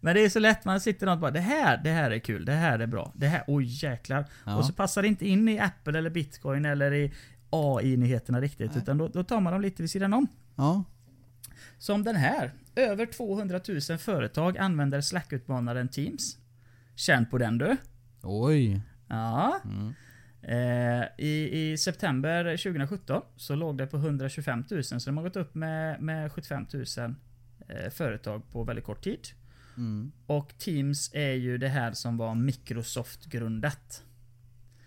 Men det är så lätt, man sitter och bara det här, det här är kul, det här är bra, det här, oj jäklar. Ja. Och så passar det inte in i Apple eller Bitcoin eller i AI-nyheterna riktigt, Nej. utan då, då tar man dem lite vid sidan om. ja. Som den här. Över 200 000 företag använder Slack-utmanaren Teams. Känn på den du. Oj. Ja. Mm. Eh, i, I september 2017 så låg det på 125 000, så de har gått upp med, med 75 000 eh, företag på väldigt kort tid. Mm. Och Teams är ju det här som var Microsoft-grundat.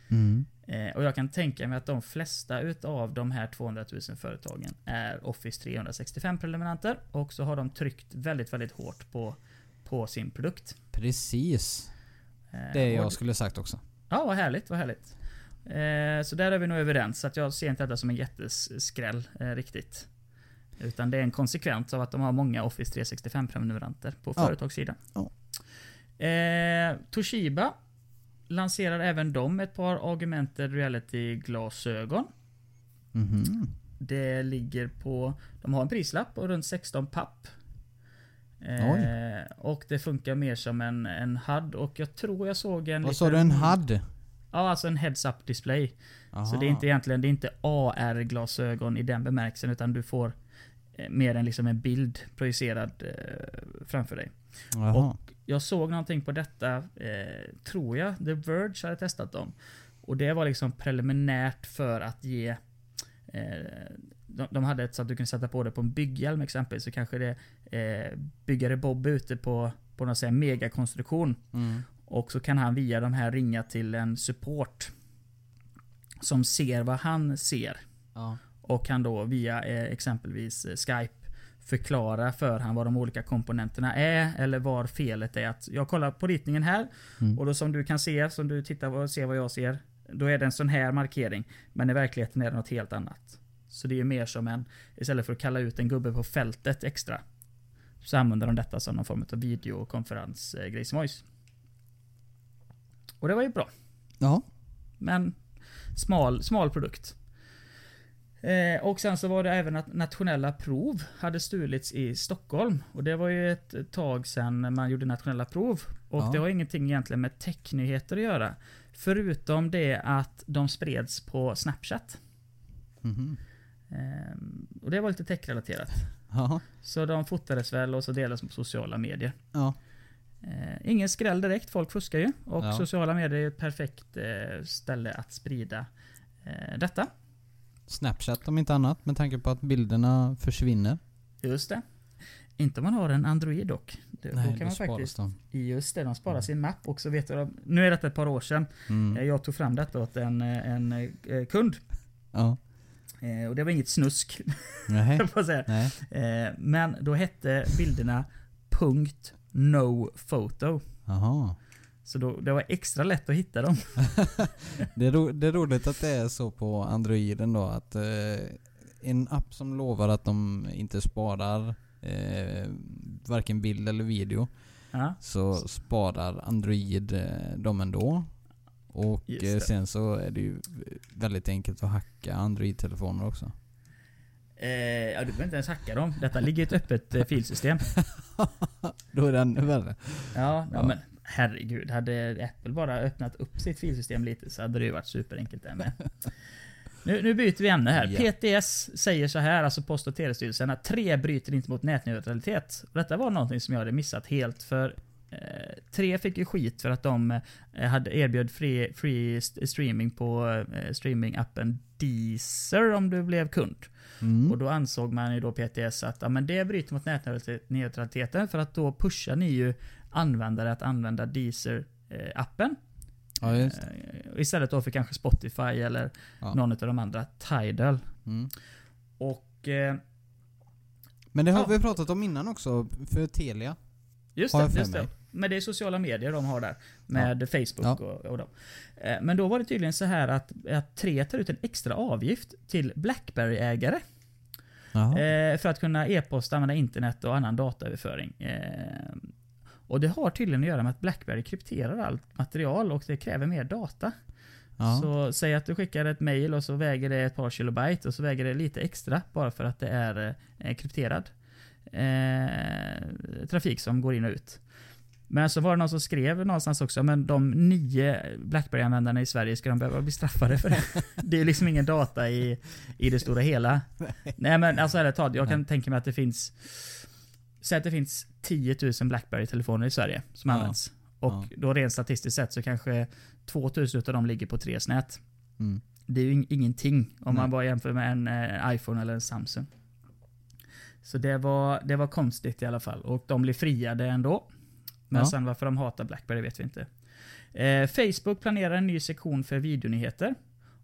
Mm. Eh, och jag kan tänka mig att de flesta utav de här 200 000 företagen är Office 365 prenumeranter. Och så har de tryckt väldigt, väldigt hårt på, på sin produkt. Precis. Eh, Det jag skulle sagt också. Ja, vad härligt, vad härligt. Eh, så där är vi nog överens. Så att jag ser inte detta som en jätteskräll eh, riktigt. Utan det är en konsekvens av att de har många Office 365 prenumeranter på Ja. företagssidan. Ja. Eh, Toshiba lanserar även de ett par augmented reality-glasögon. Mhm. Det ligger på... De har en prislapp på runt 16 papp. Eh, och det funkar mer som en, en HUD och jag tror jag såg en Vad sa du? En HUD? Ja, alltså en heads-up display. Aha. Så det är inte egentligen det är inte AR-glasögon i den bemärkelsen, utan du får mer än liksom en bild projicerad eh, framför dig. Jaha. Jag såg någonting på detta, eh, tror jag, The Verge hade testat dem. Och det var liksom preliminärt för att ge... Eh, de, de hade ett så att du kunde sätta på det på en bygghjälm exempelvis, så kanske det eh, byggare Bob är ute på, på någon sån megakonstruktion. Mm. Och så kan han via de här ringa till en support. Som ser vad han ser. Ja. Och kan då via eh, exempelvis eh, Skype förklara för han vad de olika komponenterna är eller var felet är. Att jag kollar på ritningen här Mm. och då som du kan se, som du tittar och ser vad jag ser. Då är det en sån här markering. Men i verkligheten är det något helt annat. Så det är mer som en, istället för att kalla ut en gubbe på fältet extra. Så använder de detta som någon form av videokonferensgrej som voice. Och det var ju bra. Ja. Men smal, smal produkt. Eh, och sen så var det även att nationella prov hade stulits i Stockholm. Och det var ju ett tag sedan man gjorde nationella prov. Och Ja. det har ingenting egentligen med technyheter att göra. Förutom det att de spreds på Snapchat. Mhm. Eh, och det var lite techrelaterat. Ja. Så de fotades väl och så delades på sociala medier. Ja. Eh, ingen skräll direkt, folk fuskar ju. Och sociala medier är ett perfekt eh, ställe att sprida eh, detta. Snapchat om inte annat med tanke på att bilderna försvinner. Just det. Inte om man har en Android dock. Det, då kan man faktiskt... de. Just det, de sparar sin mapp och så vet du, nu är detta ett par år sedan. Eh, Mm. Jag tog fram detta åt en, eh, en eh, kund. Ja. Eh, Och det var inget snusk, <laughs> Nej. Nej. Eh, Men då hette bilderna punkt no photo. Jaha. Så då, det var extra lätt att hitta dem. <laughs> Det är, ro, det är roligt att det är så på Androiden då att eh, en app som lovar att de inte sparar eh, varken bild eller video Ja, så sparar Android eh, dem ändå. Och eh, sen så är det ju väldigt enkelt att hacka Android-telefoner också. eh, ja du behöver inte ens hacka dem. Detta ligger i ett öppet eh, filsystem. <laughs> Då är det ännu värre. Ja, ja, Ja. men herregud. Hade Apple bara öppnat upp sitt filsystem lite så hade det ju varit superenkelt det med. <laughs> Nu, nu byter vi ämne här. Ja. PTS säger så här, alltså Post och telestyrelsen, att 3 bryter inte mot nätneutralitet. Och Detta var någonting som jag hade missat helt för eh, 3 fick ju skit för att de eh, hade erbjöd free, free st- streaming på eh, streamingappen Deezer om du blev kund. Mm. Och då ansåg man ju då PTS att ja, men det bryter mot nätneutraliteten för att då pushar ni ju användare att använda Deezer-appen. Ja, just det. Eh, istället då för kanske Spotify eller Ja. någon av de andra, Tidal. Mm. Och eh, Men det har Ja. vi pratat om innan också, för Telia. just Har det, just det. Men det är sociala medier de har där. Med Facebook Ja. och, och dem. Eh, Men då var det tydligen så här att, att 3 tar ut en extra avgift till Blackberry-ägare. Eh, för att kunna e-posta, använda internet och annan dataöverföring. Och det har tydligen att göra med att Blackberry krypterar allt material och det kräver mer data. ja. Så säg att du skickar ett mail och så väger det ett par kilobyte och så väger det lite extra bara för att det är eh, krypterad eh, trafik som går in och ut. Men så var det någon som skrev någonstans också, men de nio Blackberry-användarna i Sverige, ska de behöva bli straffade för det? <laughs> Det är liksom ingen data i, i det stora hela. Nej men alltså ärligt talat, jag kan tänka mig att det finns Säg att det finns 10 000 Blackberry-telefoner i Sverige som Ja. används. Och Ja. då rent statistiskt sett så kanske 2000 utav dem ligger på 3 nät. Mm. Det är ju ing- ingenting om Nej. man bara jämför med en eh, iPhone eller en Samsung. Så det var, det var konstigt i alla fall. Och de blev friade ändå. Men Ja. sen varför de hatar Blackberry vet vi inte. Eh, Facebook planerar en ny sektion för videonyheter.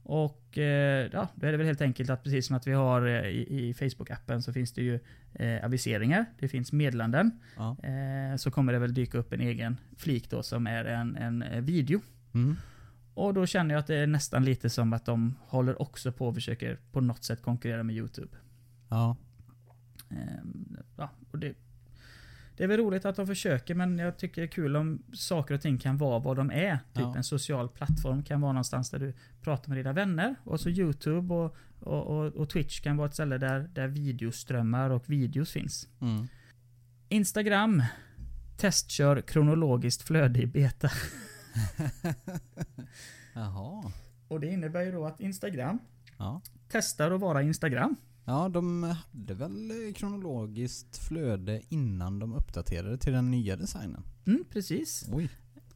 Och eh, ja, då är det väl helt enkelt att precis som att vi har eh, i, i Facebook-appen så finns det ju eh, aviseringar, det finns meddelanden. Ja. Eh, så kommer det väl dyka upp en egen flik då som är en, en video. Mm. Och då känner jag att det är nästan lite som att de håller också på och försöker på något sätt konkurrera med YouTube. Ja. Ehm, ja, och det, det är väl roligt att de försöker men jag tycker det är kul om saker och ting kan vara vad de är. Typ Ja. en social plattform kan vara någonstans där du pratar med dina vänner. Och så YouTube och, och, och, och Twitch kan vara ett ställe där, där videoströmmar och videos finns. Mm. Instagram testkör kronologiskt flöde i beta. <laughs> Jaha. Och det innebär ju då att Instagram Ja. testar att vara Instagram. Ja, de hade väl kronologiskt flöde innan de uppdaterade till den nya designen. Mm, precis. Oj.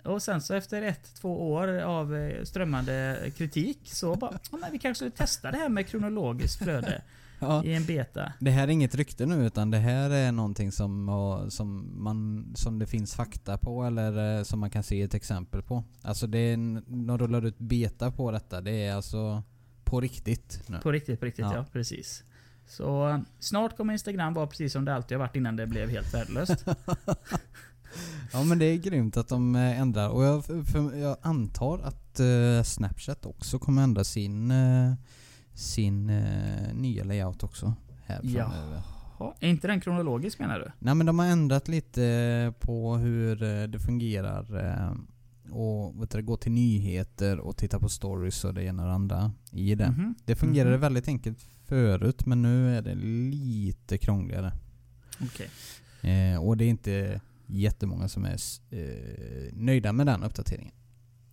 Och sen så efter ett, två år av eh, strömmande kritik så bara, ja, men vi kanske skulle testa det här med kronologiskt flöde <laughs> Ja. i en beta. Det här är inget rykte nu utan det här är någonting som, som, man, som det finns fakta på eller eh, som man kan se ett exempel på. Alltså det är, de rullar ut beta på detta. Det är alltså på riktigt nu. På riktigt, på riktigt ja. Ja. precis. Så snart kommer Instagram vara precis som det alltid har varit innan det blev helt värdelöst. <laughs> Ja men det är grymt att de eh, ändrar och jag, jag antar att eh, Snapchat också kommer ändra sin, eh, sin eh, nya layout också. Här framöver. Ja, är inte den kronologisk menar du? Nej men de har ändrat lite på hur eh, det fungerar eh, och vet du, gå till nyheter och titta på stories och det ena och det andra i det. Mhm. Det fungerade Mhm. väldigt enkelt förut men nu är det lite krångligare. Okej. Eh, och det är inte jättemånga som är eh, nöjda med den uppdateringen.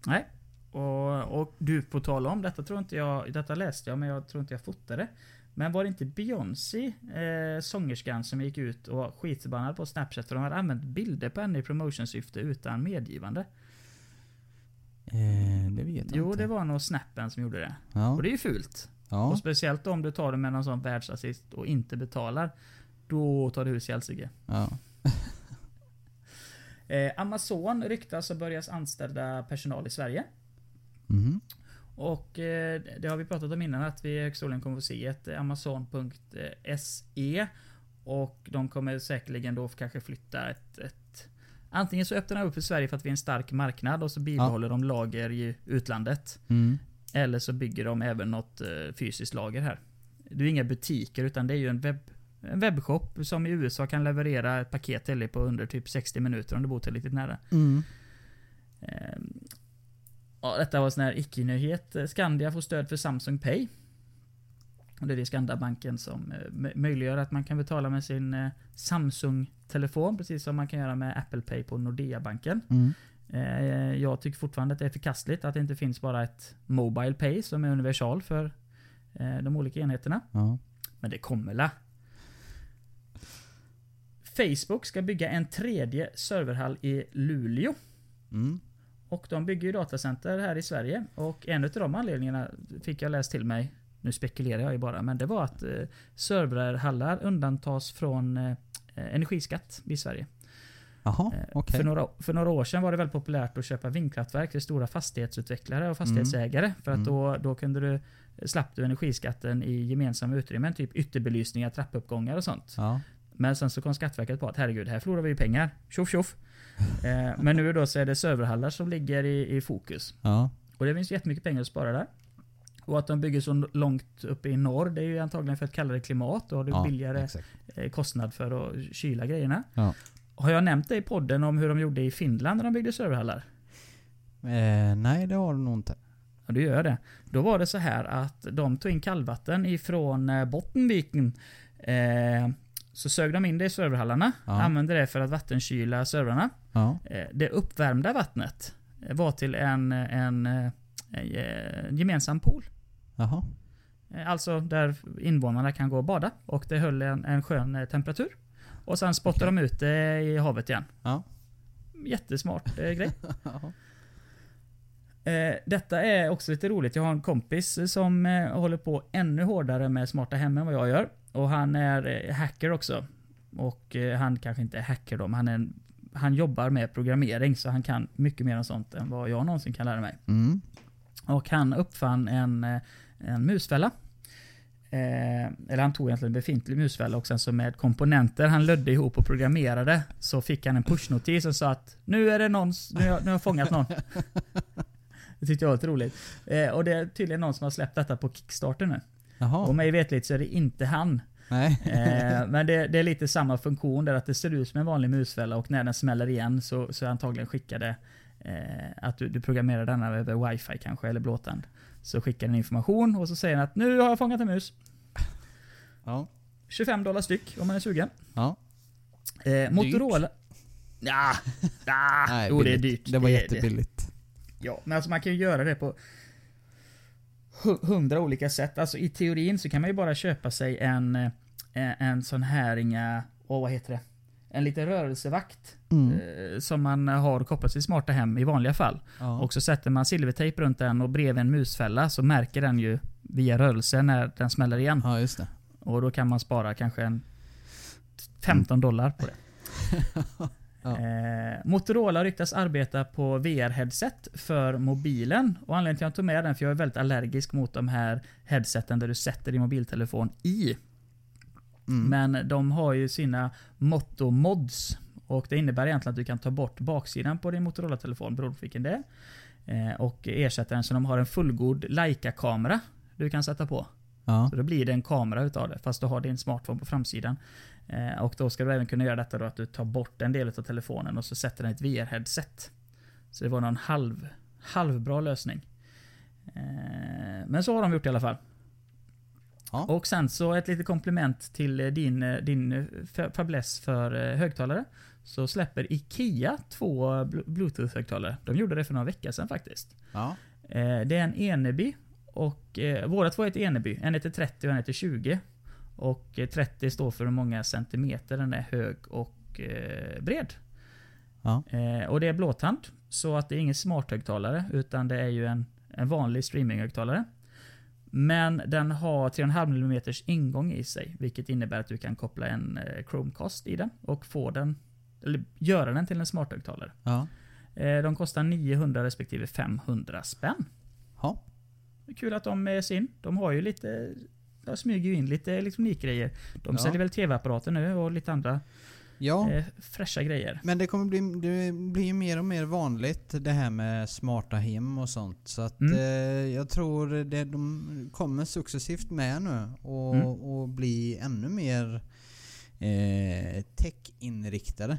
Nej. Och, och du, på tal om detta tror inte jag, detta läste jag men jag tror inte jag fotade. Men var det inte Beyoncé, eh, sångerskan, som gick ut och var skitförbannad på Snapchat för de hade använt bilder på henne i promotionsyfte utan medgivande? Eh, det vet jag Jo, inte. det var nog Snappen som gjorde det. Ja. Och det är ju fult. ja. Och speciellt om du tar det med någon sån världsartist och inte betalar. Då tar du hus i helsike. ja. <laughs> Eh, Amazon ryktas ha börjat anställa personal i Sverige. Mhm. Och eh, det har vi pratat om innan att vi i högskolan kommer att se ett eh, Amazon.se Och de kommer säkerligen då kanske flytta ett, ett Antingen så öppnar de upp i Sverige för att vi är en stark marknad och så bibehåller de lager i utlandet. Mm. Eller så bygger de även något eh, fysiskt lager här. Det är inga butiker utan det är ju en, webb, en webbshop som i USA kan leverera ett paket till dig på under typ 60 minuter om du bor tillräckligt nära. Mm. Ehm, Ja, detta var en sån här icke-nyhet. Skandia får stöd för Samsung Pay. Och det är det Skandiabanken som eh, mö- möjliggör att man kan betala med sin eh, Samsung-telefon, precis som man kan göra med Apple Pay på Nordea-banken. Mm. Eh, Jag tycker fortfarande att det är förkastligt att det inte finns bara ett Mobile Pay som är universal för de olika enheterna. Ja. Men det kommer la. Facebook ska bygga en tredje serverhall i Luleå. Mm. Och de bygger ju datacenter här i Sverige. Och en av de anledningarna fick jag läst till mig, nu spekulerar jag ju bara, men det var att eh, serverhallar undantas från eh, energiskatt i Sverige. Jaha, Eh, okej. För, några, för några år sedan var det väldigt populärt att köpa vindkraftverk för stora fastighetsutvecklare och fastighetsägare. För att Mm. då, då kunde du slapp du energiskatten i gemensamma utrymmen, typ ytterbelysningar, trappuppgångar och sånt. Ja. Men sen så kom Skatteverket på att herregud, här förlorar vi ju pengar. Tjoff tjoff. Eh, men nu då så är det serverhallar som ligger i, i fokus. Ja. Och det finns jättemycket pengar att spara där. Och att de bygger så långt uppe i norr, det är ju antagligen för ett kallare klimat och det är ja, billigare Exakt. eh, kostnad för att kyla grejerna. Ja. Har jag nämnt det i podden om hur de gjorde i Finland när de byggde serverhallar? Eh, nej, det har du nog inte. Ja, det gör det. Då var det så här att de tog in kallvatten ifrån eh, Bottenviken. Eh, så sög de in det i serverhallarna, Ja. använde det för att vattenkyla servrarna. Ja. Eh, det uppvärmda vattnet var till en, en, eh, en gemensam pool. Jaha. Eh, Alltså där invånarna kan gå och bada. Och det höll en, en skön eh, temperatur. Och sen spottade de ut det i havet igen. Ja. Jättesmart eh, grej. <laughs> Ja. Eh, detta är också lite roligt. Jag har en kompis som eh, håller på ännu hårdare med smarta hem än vad jag gör. Och han är hacker också. Och han kanske inte är hacker då, men han, är en, han jobbar med programmering så han kan mycket mer om sånt än vad jag någonsin kan lära mig. Mm. Och han uppfann en, eh, en musfälla. Eh, eller han tog egentligen en befintlig musfälla och sen så med komponenter han lödde ihop och programmerade så fick han en pushnotis som sa att nu är det någon, nu har, nu har jag fångat någon. <laughs> Det tyckte jag var lite roligt. Eh, och det är tydligen någon som har släppt detta på Kickstarter nu. Jaha. Och mig vetligt så är det inte han. Eh, <laughs> men det, det är lite samma funktion där att det ser ut som en vanlig musfälla och när den smäller igen så, så antagligen skickade att du, du programmerar denna över wifi kanske eller blåtand. Så skickar den information och så säger den att nu har jag fångat en mus. Ja. 25 dollar styck om man är sugen. Ja. Eh, Motorola... Ja, ja, <laughs> Nej, jo det är dyrt. Det var är jättebilligt. Ja, men alltså man kan ju göra det på hu- hundra olika sätt. Alltså i teorin så kan man ju bara köpa sig en, eh, en sån här inga, åh vad heter det? En liten rörelsevakt. Eh, som man har kopplat till smarta hem i vanliga fall. Ja. Och så sätter man silvertejp runt den och bredvid en musfälla så märker den ju via rörelse när den smäller igen. ja, just det. Och då kan man spara kanske en 15 dollar på det. <laughs> Ja. Eh, Motorola ryktas arbeta på VR-headset för mobilen. Och anledningen till att jag tog med den, för jag är väldigt allergisk mot de här headseten där du sätter din mobiltelefon i. Mm. Men de har ju sina Motto Mods. Och det innebär egentligen att du kan ta bort baksidan på din Motorola-telefon beroende på vilken det är. Eh, och ersätta den så de har en fullgod Leica-kamera du kan sätta på. Ja. Så då blir det en kamera utav det, fast du har din smartphone på framsidan. Eh, och då ska du även kunna göra detta då att du tar bort en del av telefonen och så sätter den ett VR-headset. Så det var någon halv, halvbra lösning. Eh, men så har de gjort i alla fall. Ja. Och sen så ett litet komplement till eh, din, eh, din eh, fäbless för högtalare. Så släpper IKEA två bl- Bluetooth-högtalare. De gjorde det för några veckor sedan faktiskt. Ja. Det är en Eneby och våra två heter Eneby. En heter 30 och en heter 20. Och eh, 30 står för hur många centimeter den är hög och bred. Ja. Och det är blåtand. Så att det är ingen smarthögtalare utan det är ju en, en vanlig streaminghögtalare. Men den har 3,5 mm ingång i sig. Vilket innebär att du kan koppla en eh, Chromecast i den och få den eller göra den till en smarthögtalare. Ja. Eh, de kostar 900 respektive 500 spänn. Ja. Kul att de är sin. De har ju lite... De smyger ju in lite elektronikgrejer. De Ja. säljer väl TV-apparater nu och lite andra Ja. eh, fräscha grejer. Men det kommer bli, det blir ju mer och mer vanligt det här med smarta hem och sånt. Så att Mm. eh, jag tror det, de kommer successivt med nu och, Mm. och bli ännu mer eh, tech-inriktade.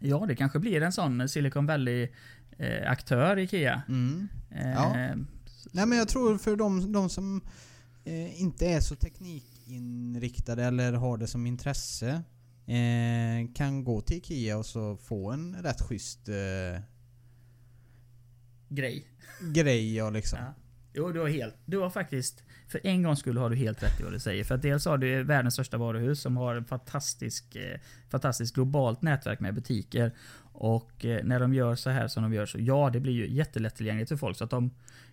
Ja, det kanske blir en sån Silicon Valley-aktör Ikea. Mm. Eh, Ja. Nej men jag tror för de, de som eh, inte är så teknikinriktade eller har det som intresse eh, kan gå till Ikea och så få en rätt schysst eh, Grej. grej ja, liksom. Ja. Jo, du har helt... Du har faktiskt... För en gång skulle har du helt rätt i vad du säger. För att dels har du världens största varuhus som har ett fantastisk, eh, fantastiskt globalt nätverk med butiker. Och eh, när de gör så här som de gör så, ja det blir ju jättelättillgängligt för folk. Så att de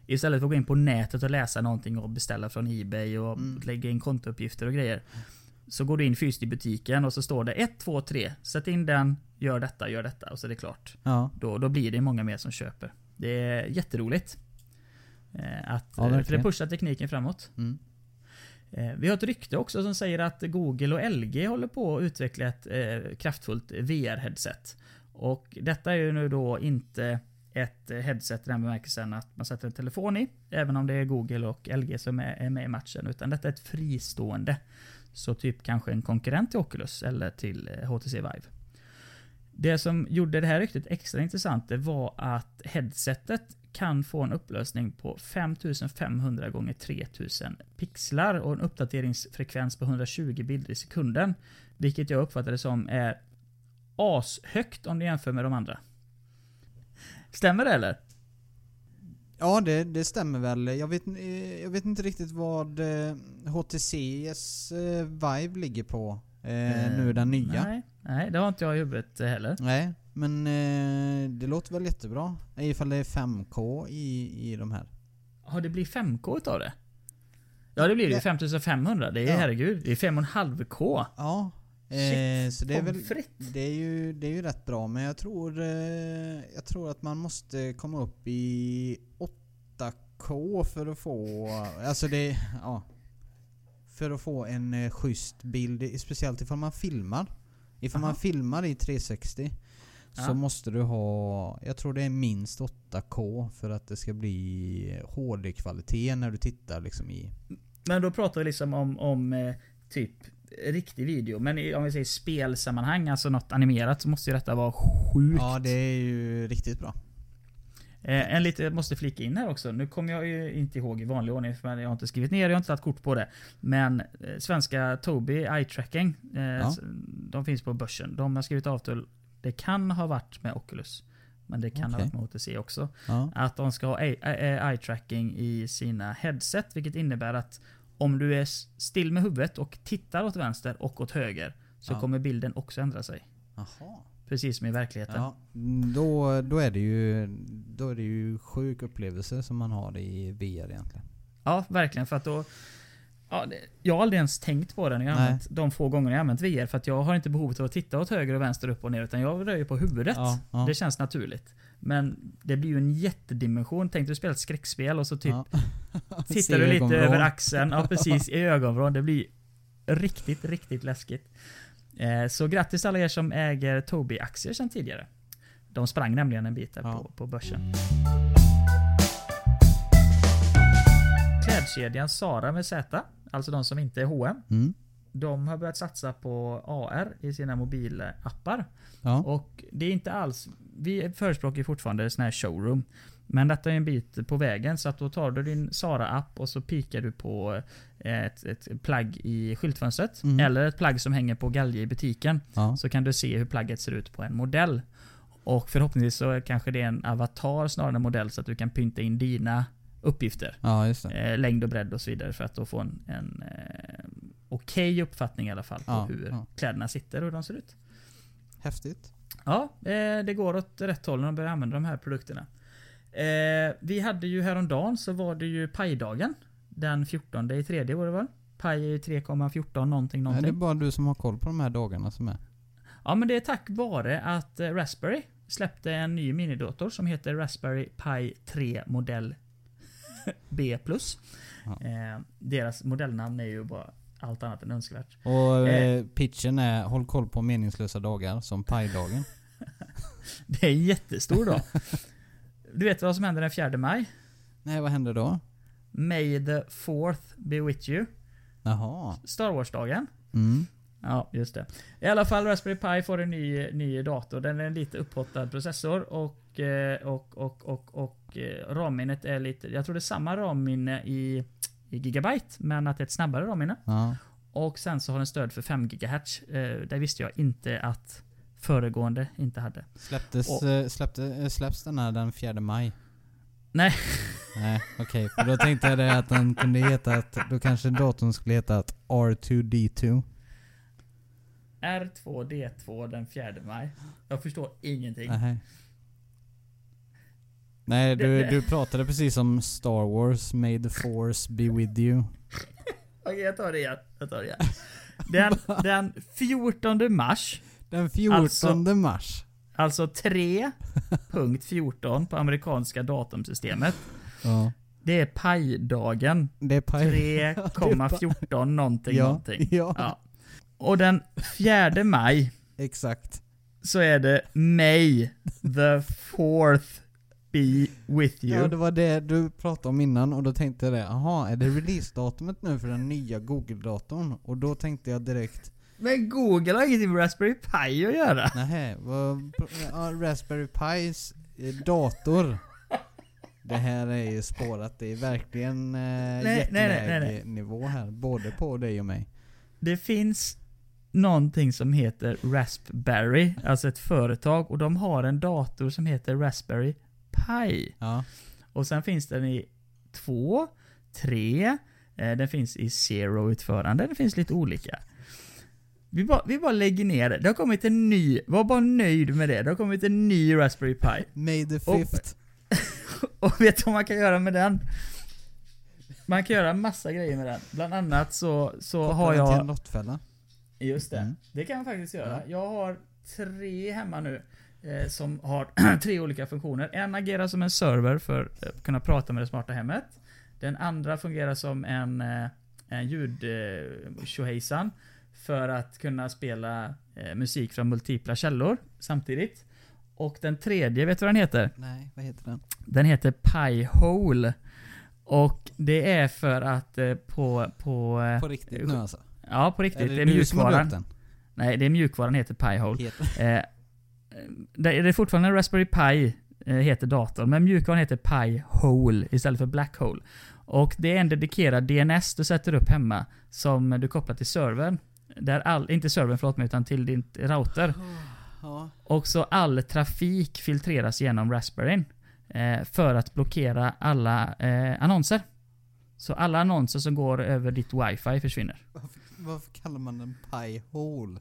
istället för att gå in på nätet och läsa någonting och beställa från Ebay och Mm. lägga in kontouppgifter och grejer. Så går du in fysiskt i butiken och så står det 1, 2, 3. Sätt in den, gör detta, gör detta och så är det klart. Ja. Då, då blir det många mer som köper. Det är jätteroligt. Eh, att, Ja, eh, för det pushar tekniken framåt. Mm. Eh, vi har ett rykte också som säger att Google och LG håller på att utveckla ett kraftfullt VR-headset. Och detta är ju nu då inte ett headset i den bemärkelsen att man sätter en telefon i, även om det är Google och LG som är med i matchen, utan detta är ett fristående. Så typ kanske en konkurrent till Oculus eller till eh, HTC Vive. Det som gjorde det här riktigt extra intressant det var att headsetet kan få en upplösning på 5500 gånger 3000 pixlar och en uppdateringsfrekvens på 120 bilder i sekunden. Vilket jag uppfattade som är ashögt om du jämför med de andra. Stämmer det eller? Ja, det, det stämmer väl. Jag vet, eh, jag vet inte riktigt vad eh, HTCs eh, Vive ligger på eh, nu, den nya. Nej, nej, det har inte jag i huvudet eh, heller. Nej, men eh, det låter väl jättebra. Ifall det är 5K i, i de här. Har det blivit 5K utav det? Ja det blir det ju. Nej. 5500. Det är Ja. herregud. Det är 5,5K. Ja. Eh, Shit, så det är väl... Det är, ju, det är ju rätt bra men jag tror, eh, jag tror att man måste komma upp i 8K för att få... Alltså det... Ja. För att få en eh, schysst bild, speciellt ifall man filmar. Ifall Aha. man filmar i 360 så Ja. måste du ha, jag tror det är minst 8K för att det ska bli HD-kvalitet när du tittar liksom i... Men då pratar vi liksom om, om eh, typ riktig video. Men om vi säger spelsammanhang, alltså något animerat, så måste ju detta vara sjukt. Ja det är ju riktigt bra. Eh, en lite, jag måste flika in här också. Nu kommer jag ju inte ihåg i vanlig ordning, för jag har inte skrivit ner, jag har inte tagit kort på det. Men eh, svenska Tobii Eye Tracking, eh, Ja. de finns på börsen. De har skrivit avtal. Det kan ha varit med Oculus. Men det kan ha Okej. varit med HTC också. Ja. Att de ska ha eye tracking i sina headset. Vilket innebär att om du är still med huvudet och tittar åt vänster och åt höger. Så Ja. kommer bilden också ändra sig. Jaha. Precis som i verkligheten. Ja, mm, då, då, är det ju, då är det ju sjuk upplevelse som man har i VR egentligen. Ja, verkligen. För att då... Ja, det, jag har aldrig ens tänkt på det när jag Nej. använt de få gånger jag använt VR. För att jag har inte behovet av att titta åt höger och vänster, upp och ner. Utan jag rör ju på huvudet. Ja, ja. Det känns naturligt. Men det blir ju en jättedimension. Tänk dig att spela ett skräckspel och så typ Ja. <laughs> tittar <laughs> du lite över axeln. Ja, precis. <laughs> I ögonvrån. Det blir riktigt, riktigt läskigt. Eh, så grattis alla er som äger Tobii-aktier sedan tidigare. De sprang nämligen en bit där på, på börsen. Klädkedjan Sara med Z, alltså de som inte är H&M Mm. De har börjat satsa på AR i sina mobilappar. Ja. Och det är inte alls... Vi förespråkar fortfarande sån här showroom. Men detta är en bit på vägen så att då tar du din Sara-app och så pikar du på ett, ett plagg i skyltfönstret. Mm. Eller ett plagg som hänger på galge i butiken. Ja. Så kan du se hur plagget ser ut på en modell. Och förhoppningsvis så kanske det är en avatar snarare än en modell så att du kan pynta in dina uppgifter. ja. Eh, längd och bredd och så vidare för att då få en, en eh, okej uppfattning i alla fall på Ja, hur ja. kläderna sitter och hur de ser ut. Häftigt. Ja, eh, det går åt rätt håll när de börjar använda de här produkterna. Eh, vi hade ju häromdagen så var det ju pajdagen. Den 14 i tredje var det väl? Paj är ju 3,14 någonting Är någonting. det bara du som har koll på de här dagarna som är? Ja men det är tack vare att eh, Raspberry släppte en ny minidator som heter Raspberry Pi 3 modell <laughs> B+. Ja. Eh, deras modellnamn är ju bara allt annat än önskvärt. Och Eh. eh, pitchen är håll koll på meningslösa dagar som pajdagen. <laughs> Det är en jättestor dag. Du vet vad som händer den 4 maj? Nej, vad händer då? May the 4th be with you. Jaha. Star Wars-dagen. Mm. Ja, just det. I alla fall Raspberry Pi får en ny, ny dator. Den är en lite upphottad processor och, eh, och, och, och, och eh, RAM-minnet är lite... Jag tror det är samma RAM-minne i, i gigabyte, men att det är ett snabbare RAM-minne. Ja. Och sen så har den stöd för 5 GHz. Eh, det visste jag inte att föregående inte hade. Släpptes, Och- eh, släppte, släpps den här den 4 maj? Nej. <laughs> Nej, okej. För då tänkte jag det att den kunde heta att, då kanske datorn skulle heta att R2D2. R2D2 den 4 maj. Jag förstår ingenting. Nej. Nej, du, du pratade precis om Star Wars, May the Force be with you. <laughs> Okej, jag tar det igen. Jag tar det igen. Den, <laughs> den 14 mars, Den 14 Alltså- mars. alltså 3.14 på amerikanska datumsystemet. Ja. Det är pajdagen. Det är paj. 3,14 <laughs> någonting ja, någonting. ja, Ja. Och den 4 maj exakt. så är det May the 4th be with you. Ja, det var det du pratade om innan och då tänkte jag det, jaha, är det releasedatumet nu för den nya Google-datorn? Och då tänkte jag direkt, Men Google har ingenting med Raspberry Pi att göra. vad, ja, Raspberry Pis eh, dator. Det här är ju spårat, det är verkligen eh, nej, nej, nej, nej. nivå här, både på dig och mig. Det finns någonting som heter Raspberry, alltså ett företag, och de har en dator som heter Raspberry Pi. Ja, Och sen finns den i 2, 3, eh, den finns i Zero utförande, det finns lite olika. Vi bara, vi bara lägger ner det. Det har kommit en ny, var bara nöjd med det. Det har kommit en ny Raspberry Pi. May the Och- fifth. <laughs> Och vet du vad man kan göra med den? Man kan göra massa grejer med den. Bland annat så, så Koppla har den till jag... en råttfälla. Just det. Mm. Det kan man faktiskt göra. Ja. Jag har tre hemma nu. Eh, som har <clears throat> tre olika funktioner. En agerar som en server för att kunna prata med det smarta hemmet. Den andra fungerar som en, eh, en ljud eh, För att kunna spela eh, musik från multipla källor samtidigt. Och den tredje, vet du vad den heter? Nej, vad heter den? Den heter Pi-hole. Och det är för att eh, på... på eh, På riktigt nu alltså? ja, på riktigt. Är Det är mjukvaran. Nej, det är mjukvaran heter Pi-hole. Heter- Eh, det är fortfarande en Raspberry Pi, eh, heter datorn, men mjukvaran heter Pi-hole istället för Black Hole. Och det är en dedikerad DNS du sätter upp hemma, som du kopplar till servern. Där all, inte servern förlåt mig, utan till din router. Ja. Och så all trafik filtreras genom Raspberry. Eh, för att blockera alla eh, annonser. Så alla annonser som går över ditt wifi försvinner. Varför, varför kallar man den pie hole?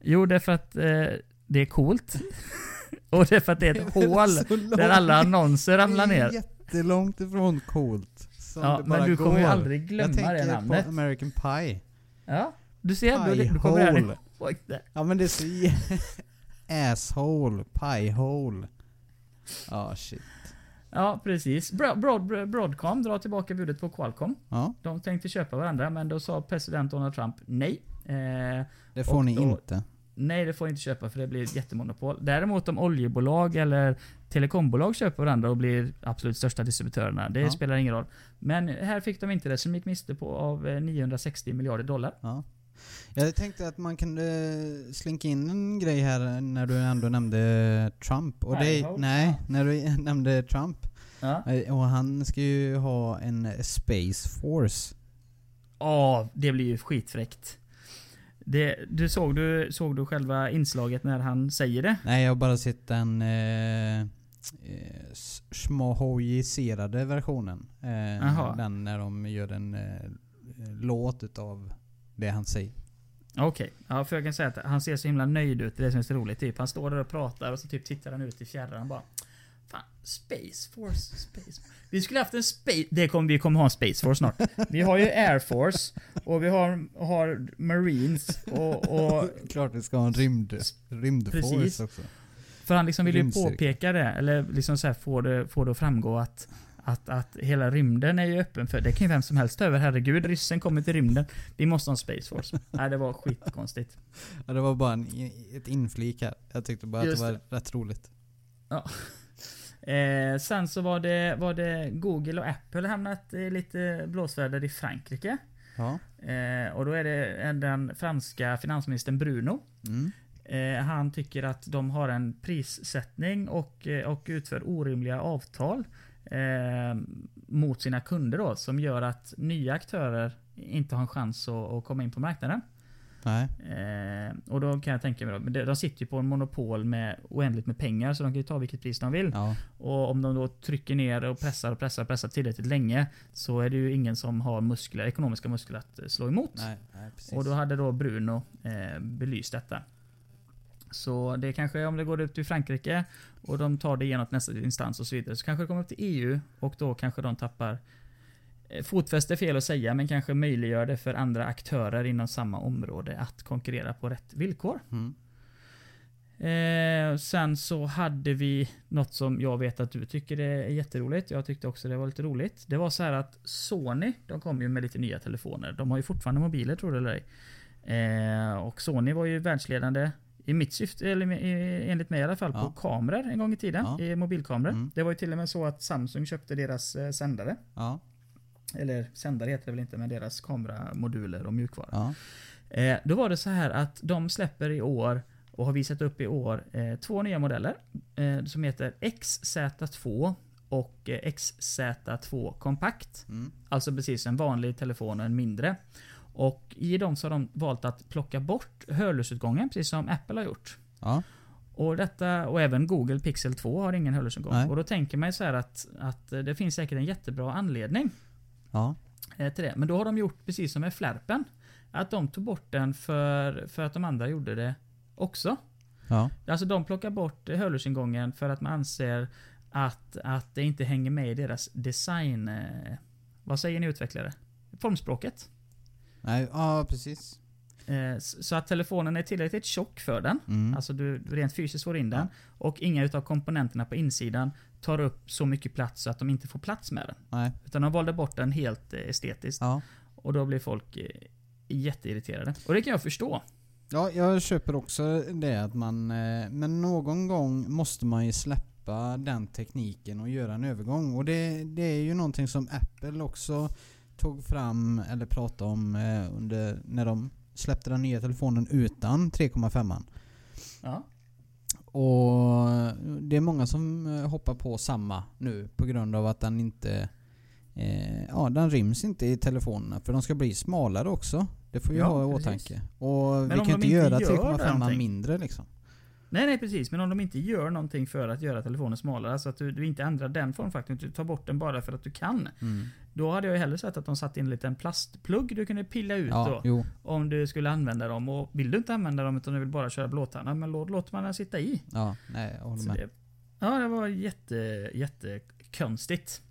Jo, det är för att eh, det är coolt. <laughs> och det är för att det är ett hål Så där långt- alla annonser ramlar Det är ner. jättelångt ifrån coolt. Ja, det men du kommer ju går. aldrig glömma Jag det namnet. på American Pie. Ja, du ser. Du, du kommer aldrig hole. ihåg det. Ja men det är så <laughs> Asshole, pie hole. Ja shit. Ja, precis. Bro- Broad, Broadcom drar tillbaka budet på Qualcomm. Ja, De tänkte köpa varandra, men då sa president Donald Trump nej. Eh, det får ni då- inte. Nej, det får inte köpa för det blir ett jättemonopol. Däremot om oljebolag eller telekombolag köper varandra och blir absolut största distributörerna, det Ja. spelar ingen roll. Men här fick de inte det, så de gick miste på av eh, 960 miljarder dollar. Ja. Jag tänkte att man kunde slinka in en grej här när du ändå nämnde Trump. Och det, nej, Ja. när du <laughs> nämnde Trump. Ja. Eh, Och han ska ju ha en Space Force. Åh, det blir ju skitfräckt. Det, du såg, du såg du själva inslaget när han säger det? Nej, jag har bara sett den eh, eh, s- smohojiserade versionen. Eh, den när de gör en eh, låt utav det han säger. Okej, ja för jag kan säga att han ser så himla nöjd ut, det är det som är så roligt. Typ, han står där och pratar och så typ tittar han ut i fjärran bara. Fan, Space Force, Space Vi skulle haft en Space... Det kommer, vi kommer ha en Space Force snart. Vi har ju Air Force och vi har, har Marines och, och... Klart vi ska ha en rymd, rymdforce Precis. också. För han liksom vill ju påpeka det, eller liksom så här få det, få det att framgå att att, att hela rymden är ju öppen för, det kan ju vem som helst ta över. Herregud, ryssen kommer till rymden. Vi måste ha en Space Force. Nej, det var skitkonstigt. Ja, det var bara en, ett inflik här. Jag tyckte bara Just att det var rätt roligt. Eh, sen så var det, var det Google och Apple hamnat i lite blåsväder i Frankrike. Ja. Eh, och då är det den franska finansministern Bruno. Mm. Eh, han tycker att de har en prissättning och, eh, och utför orimliga avtal eh, mot sina kunder då, som gör att nya aktörer inte har en chans att, att komma in på marknaden. Eh, och då kan jag tänka mig då, de, sitter ju på en monopol med oändligt med pengar så de kan ju ta vilket pris de vill. Ja. Och om de då trycker ner och pressar och pressar och pressar tillräckligt länge så är det ju ingen som har muskler, ekonomiska muskler att eh, slå emot. Nej, nej. Och då hade då Bruno eh, belyst detta. Så det kanske, om det går ut till Frankrike och de tar det igenom nästa instans och så vidare, så kanske det kommer upp till EU och då kanske de tappar Fotfäste är fel att säga, men kanske möjliggör det för andra aktörer inom samma område att konkurrera på rätt villkor. Mm. Eh, sen så hade vi något som jag vet att du tycker är jätteroligt. Jag tyckte också det var lite roligt. Det var så här att Sony, de kom ju med lite nya telefoner. De har ju fortfarande mobiler tror du eller ej. Eh, och Sony var ju världsledande i mitt syfte, eller i- enligt mig i alla fall, på Ja. kameror en gång i tiden. Ja. I mobilkameror. Mm. Det var ju till och med så att Samsung köpte deras eh, sändare. Ja. Eller sändare heter det väl inte, men deras kameramoduler och mjukvara. Ja. Eh, då var det så här att de släpper i år och har visat upp i år eh, två nya modeller eh, som heter XZ2 och eh, XZ2 Compact. Mm. Alltså precis en vanlig telefon och en mindre. Och i dem så har de valt att plocka bort hörlursutgången precis som Apple har gjort. Ja. Och detta, och även Google Pixel 2 har ingen hörlursutgång. Nej. Och då tänker man ju så här att, att det finns säkert en jättebra anledning Ja. eh, till det. Men då har de gjort precis som med flärpen. Att de tog bort den för, för att de andra gjorde det också. Ja. Alltså de plockar bort hörlursingången för att man anser att, att det inte hänger med i deras design... Eh, vad säger ni utvecklare? Formspråket. Nej, ja precis. Eh, så att telefonen är tillräckligt tjock för den. Mm. Alltså du rent fysiskt får in den. Och inga utav komponenterna på insidan tar upp så mycket plats så att de inte får plats med den. Nej. Utan de valde bort den helt eh, estetiskt. Ja. Och då blir folk eh, jätteirriterade. Och det kan jag förstå. Ja, jag köper också det att man... Men någon gång måste man ju släppa den tekniken och göra en övergång. Och det, det är ju någonting som Apple också tog fram, eller pratade om under, när de släppte den nya telefonen utan 3,5. Ja. Och det är många som eh, hoppar på samma nu på grund av att den inte... Eh, ja, den ryms inte i telefonerna för de ska bli smalare också. Det får vi Ja, ha i precis. åtanke. Och vi om kan inte göra gör 3,5 någonting? mindre liksom. Nej, nej precis. Men om de inte gör någonting för att göra telefonen smalare, alltså att du, du inte ändrar den formfaktorn, du tar bort den bara för att du kan. Mm. Då hade jag ju hellre sett att de satte in en liten plastplugg du kunde pilla ut Ja, då. jo. Om du skulle använda dem. Och vill du inte använda dem utan du vill bara köra blåtandad, men låt, låt man den sitta i. Ja, nej jag håller Så med. det, ja, det var jätte, jättekonstigt.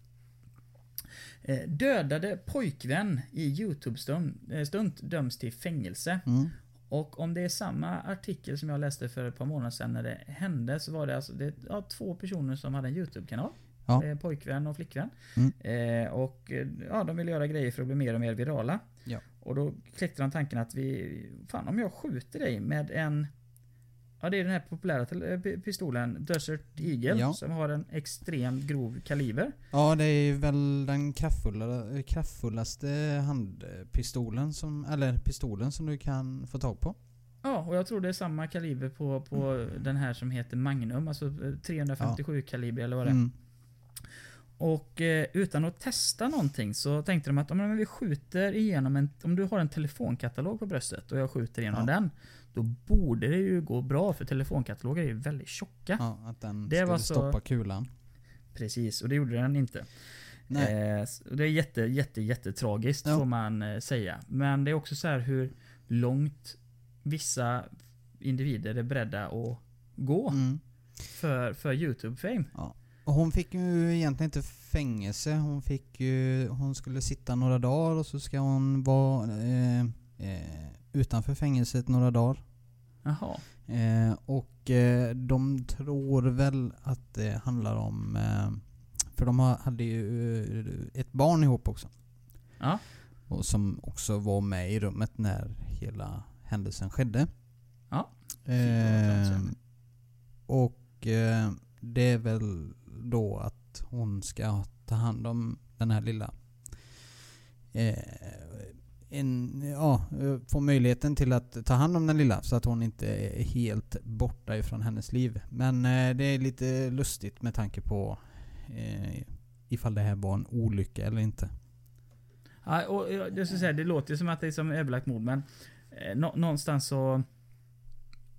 Eh, dödade pojkvän i YouTube-stunt döms till fängelse. Mm. Och om det är samma artikel som jag läste för ett par månader sedan när det hände så var det alltså det, ja, två personer som hade en YouTube-kanal. Ja. Eh, pojkvän och flickvän. Mm. Eh, och eh, ja, de ville göra grejer för att bli mer och mer virala. Ja. Och då kläckte de tanken att vi... Fan om jag skjuter dig med en... Ja det är den här populära eh, pi- pistolen Desert Eagle Ja. som har en extremt grov kaliber. Ja, det är väl den kraftfulla, kraftfullaste handpistolen som, eller pistolen som du kan få tag på. Ja, och jag tror det är samma kaliber på, på den här som heter Magnum, alltså eh, 357 kaliber eller vad det är. Mm. Och eh, utan att testa någonting så tänkte de att om vi skjuter igenom en... Om du har en telefonkatalog på bröstet och jag skjuter igenom Ja. den. Då borde det ju gå bra för telefonkataloger är ju väldigt tjocka. Ja, att den Det skulle så- stoppa kulan. Precis, och det gjorde den inte. Eh, det är jätte, jätte, jättetragiskt Ja. får man eh, säga. Men det är också så här hur långt vissa individer är beredda att gå Mm. för, för YouTube-fame. Och hon fick ju egentligen inte fängelse. Hon fick ju, hon skulle sitta några dagar och så ska hon vara eh, eh, utanför fängelset några dagar. Jaha. Eh, och eh, de tror väl att det handlar om, eh, för de ha- hade ju eh, ett barn ihop också. Ja. Och som också var med i rummet när hela händelsen skedde. Ja. Eh, och eh, det är väl då att hon ska ta hand om den här lilla en, ja, få möjligheten till att ta hand om den lilla så att hon inte är helt borta ifrån hennes liv. Men eh, det är lite lustigt med tanke på eh, ifall det här var en olycka eller inte. Ja, och jag ska säga, det låter ju som att det är som överlagt mord men eh, nå- någonstans så...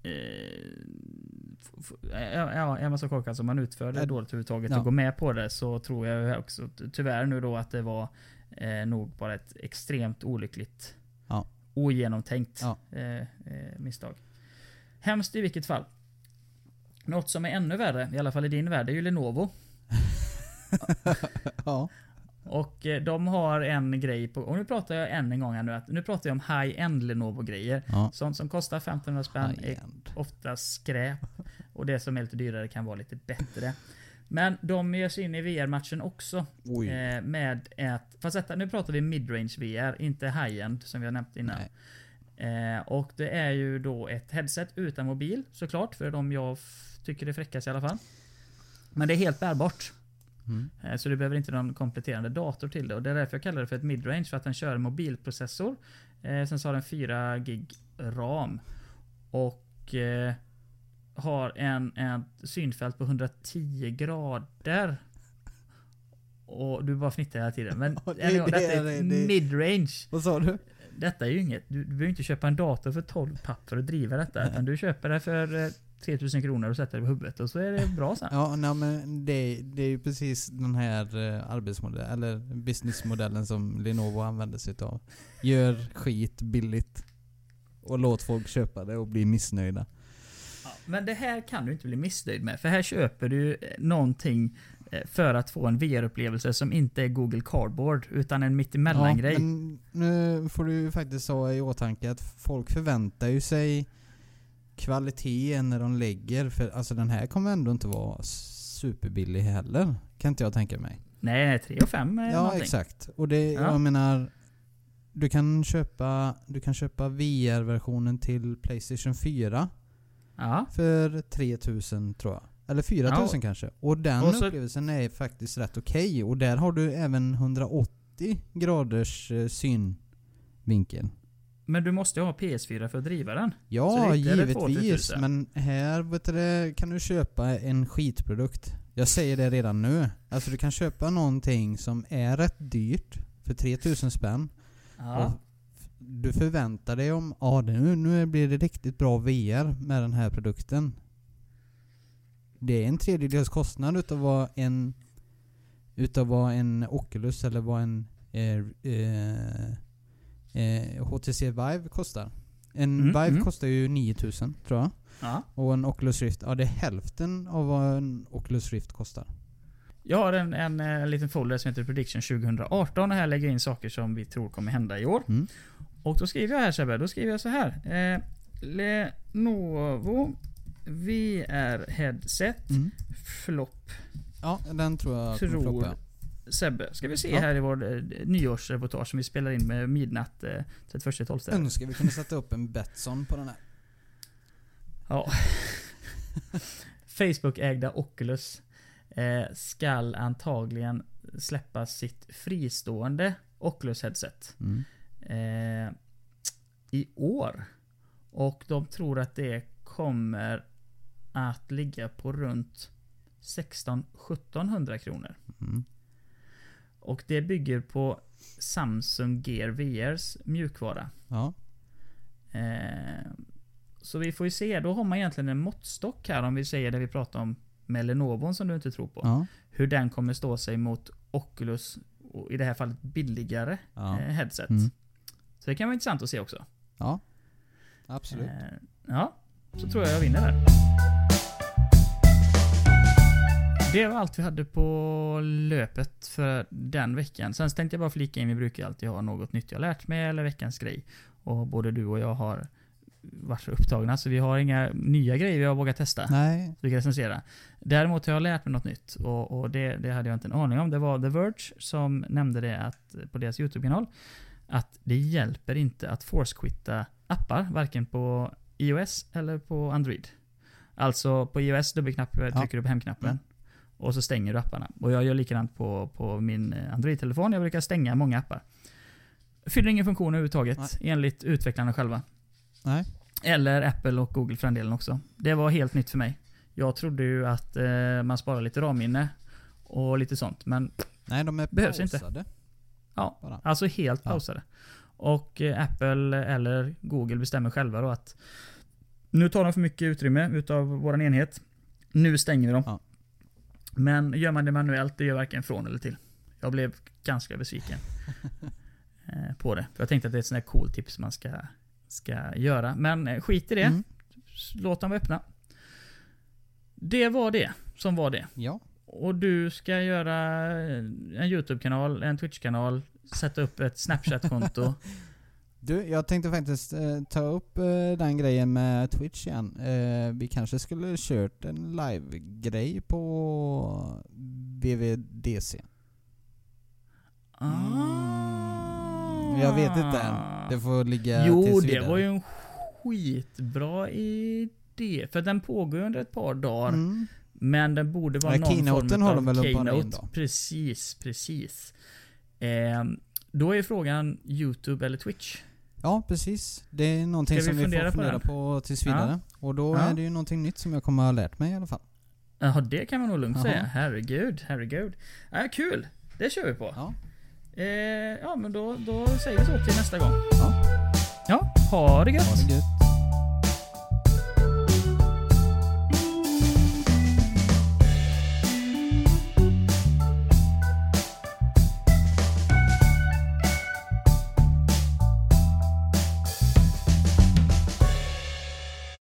Eh, ja, är man så korkad som man utför det Ja. dåligt överhuvudtaget Ja. och går med på det så tror jag också ty- tyvärr nu då att det var eh, nog bara ett extremt olyckligt Ja. ogenomtänkt Ja. eh, eh, misstag. Hemskt i vilket fall. Något som är ännu värre, i alla fall i din värld, är ju Lenovo. <laughs> ja. Och eh, de har en grej på, och nu pratar jag än en gång här nu, att nu pratar jag om high-end Lenovo-grejer. ja. Sånt som kostar 1500 spänn är ofta skräp. Och det som är lite dyrare kan vara lite bättre. Men de ger sig in i VR-matchen också. Oj. Eh, med ett, fast detta, nu pratar vi midrange VR, inte high-end som vi har nämnt innan. Eh, och det är ju då ett headset utan mobil såklart, för de jag tycker är fräckast i alla fall. Men det är helt bärbart. Mm. Eh, Så du behöver inte någon kompletterande dator till det. Och det är därför jag kallar det för ett midrange. För att den kör mobilprocessor. Eh, sen så har den 4 gig ram. Och har en, en synfält på 110 grader. Och du bara fnittrar hela tiden. Men <laughs> Ja, det- gång, det detta är ett det- midrange. Vad sa du? Detta är ju inget. Du, du behöver inte köpa en dator för 12 papp för att driva detta. Nej. Utan du köper det för eh, 3000 kronor och sätter det på huvudet. Och så är det bra sen. <laughs> Ja, nej, men det, det är ju precis den här eh, arbetsmodellen, eller businessmodellen som Lenovo använder sig utav. Gör skit billigt. Och låt folk köpa det och bli missnöjda. Ja, men det här kan du inte bli missnöjd med. För här köper du eh, någonting eh, för att få en VR-upplevelse som inte är Google Cardboard. Utan en mittemellan-grej. men nu får du faktiskt ha i åtanke att folk förväntar ju sig kvalitet när de lägger. För alltså den här kommer ändå inte vara superbillig heller. Kan inte jag tänka mig. Nej, nej, 3 och 5 är Ja, någonting. exakt. Och det, Ja. jag menar... Du kan köpa, du kan köpa VR-versionen till Playstation 4 Ja. för 3000 tror jag. Eller 4000 kanske. Och den Och så- upplevelsen är faktiskt rätt okej. Och där har du även 180 graders eh, synvinkel. Men du måste ju ha PS4 för att driva den. Ja, givetvis. 2000. Men här vet du, kan du köpa en skitprodukt. Jag säger det redan nu. Alltså du kan köpa någonting som är rätt dyrt för 3000 spänn. Ja. Och du förväntar dig om, ja det- nu, nu blir det riktigt bra VR med den här produkten. det är en tredjedels kostnad utav vad en utav vad en Oculus eller vad en eh, eh, eh, HTC Vive kostar. En Mm, Vive mm. kostar ju 9000 tror jag. Ja. Och en Oculus Rift, ja det är hälften av vad en Oculus Rift kostar. Jag har en, en, eh, liten folder som heter Prediction 2018 och här lägger jag in saker som vi tror kommer hända i år. Mm. Och då skriver jag här Sebbe, då skriver jag så här. Eh, Lenovo VR headset Mm. flopp. Ja, den tror jag kommer Tror floppa. Sebbe. Ska vi se Ja. här i vår eh, nyårsreportage som vi spelar in med midnatt eh, 31.12. Önskar vi kunde sätta upp en Betsson på den här. Ja. <laughs> Facebook-ägda Oculus eh, skall antagligen släppa sitt fristående Oculus headset Mm. Eh, i år. Och de tror att det kommer att ligga på runt 16-1700 kronor. Mm. Och det bygger på Samsung Gear VRs mjukvara. Ja. Eh, så vi får ju se. Då har man egentligen en måttstock här om vi säger det vi pratade om med Lenovo som du inte tror på. Ja. Hur den kommer stå sig mot Oculus, och i det här fallet billigare Ja. eh, headset. Mm. Så det kan vara intressant att se också. ja. Absolut. Eh, ja, så tror jag jag vinner där. Det var allt vi hade på löpet för den veckan. Sen tänkte jag bara flika in, vi brukar alltid ha något nytt jag lärt mig eller veckans grej. Och både du och jag har varit så upptagna så vi har inga nya grejer vi har vågat testa. Nej. Så vi kan recensera. Däremot har jag lärt mig något nytt och, och det, det hade jag inte en aning om. Det var The Verge som nämnde det att, på deras YouTube-kanal. Att det hjälper inte att force-quitta appar, varken på iOS eller på Android. Alltså på iOS dubbelknapp Ja. trycker du på hemknappen. Mm. Och så stänger du apparna. Och jag gör likadant på, på min Android-telefon. Jag brukar stänga många appar. Fyller ingen funktion överhuvudtaget, Nej. enligt utvecklarna själva. Nej. Eller Apple och Google för den delen också. Det var helt nytt för mig. Jag trodde ju att eh, man sparar lite RAM-minne och lite sånt. Men Nej, de är Behövs inte. Ja, Bara. alltså helt Ja. pausade. Och eh, Apple eller Google bestämmer själva då att nu tar de för mycket utrymme utav våran enhet. Nu stänger vi dem. Ja. Men gör man det manuellt, det gör varken från eller till. Jag blev ganska besviken <laughs> eh, på det. För jag tänkte att det är ett sånt här cool tips man ska, ska göra. Men eh, skit i det. Mm. Låt dem vara öppna. Det var det som var det. Ja. Och du ska göra en YouTube-kanal, en Twitch-kanal, sätta upp ett Snapchat-konto. <laughs> Du, jag tänkte faktiskt eh, ta upp eh, den grejen med Twitch igen. Eh, vi kanske skulle kört en live-grej på VVDC. Ah. Jag vet inte än. Det får ligga Jo, tills det var ju en skitbra idé. För den pågår under ett par dagar. Mm. Men den borde vara Ja, någon form har av de bara en keynote. Precis, precis. Ehm, då är frågan YouTube eller Twitch? Ja, precis. Det är någonting Ska som vi fundera får på fundera den? på tills vidare. Och då Ja. är det ju någonting nytt som jag kommer ha lärt mig i alla fall. Ja, det kan man nog lugnt Jaha. säga. Herregud, herregud. Ja, kul! Det kör vi på. Ja. Eh, ja, men då, då säger vi så till nästa gång. Ja. Ja, ha det gött! Ha det gött.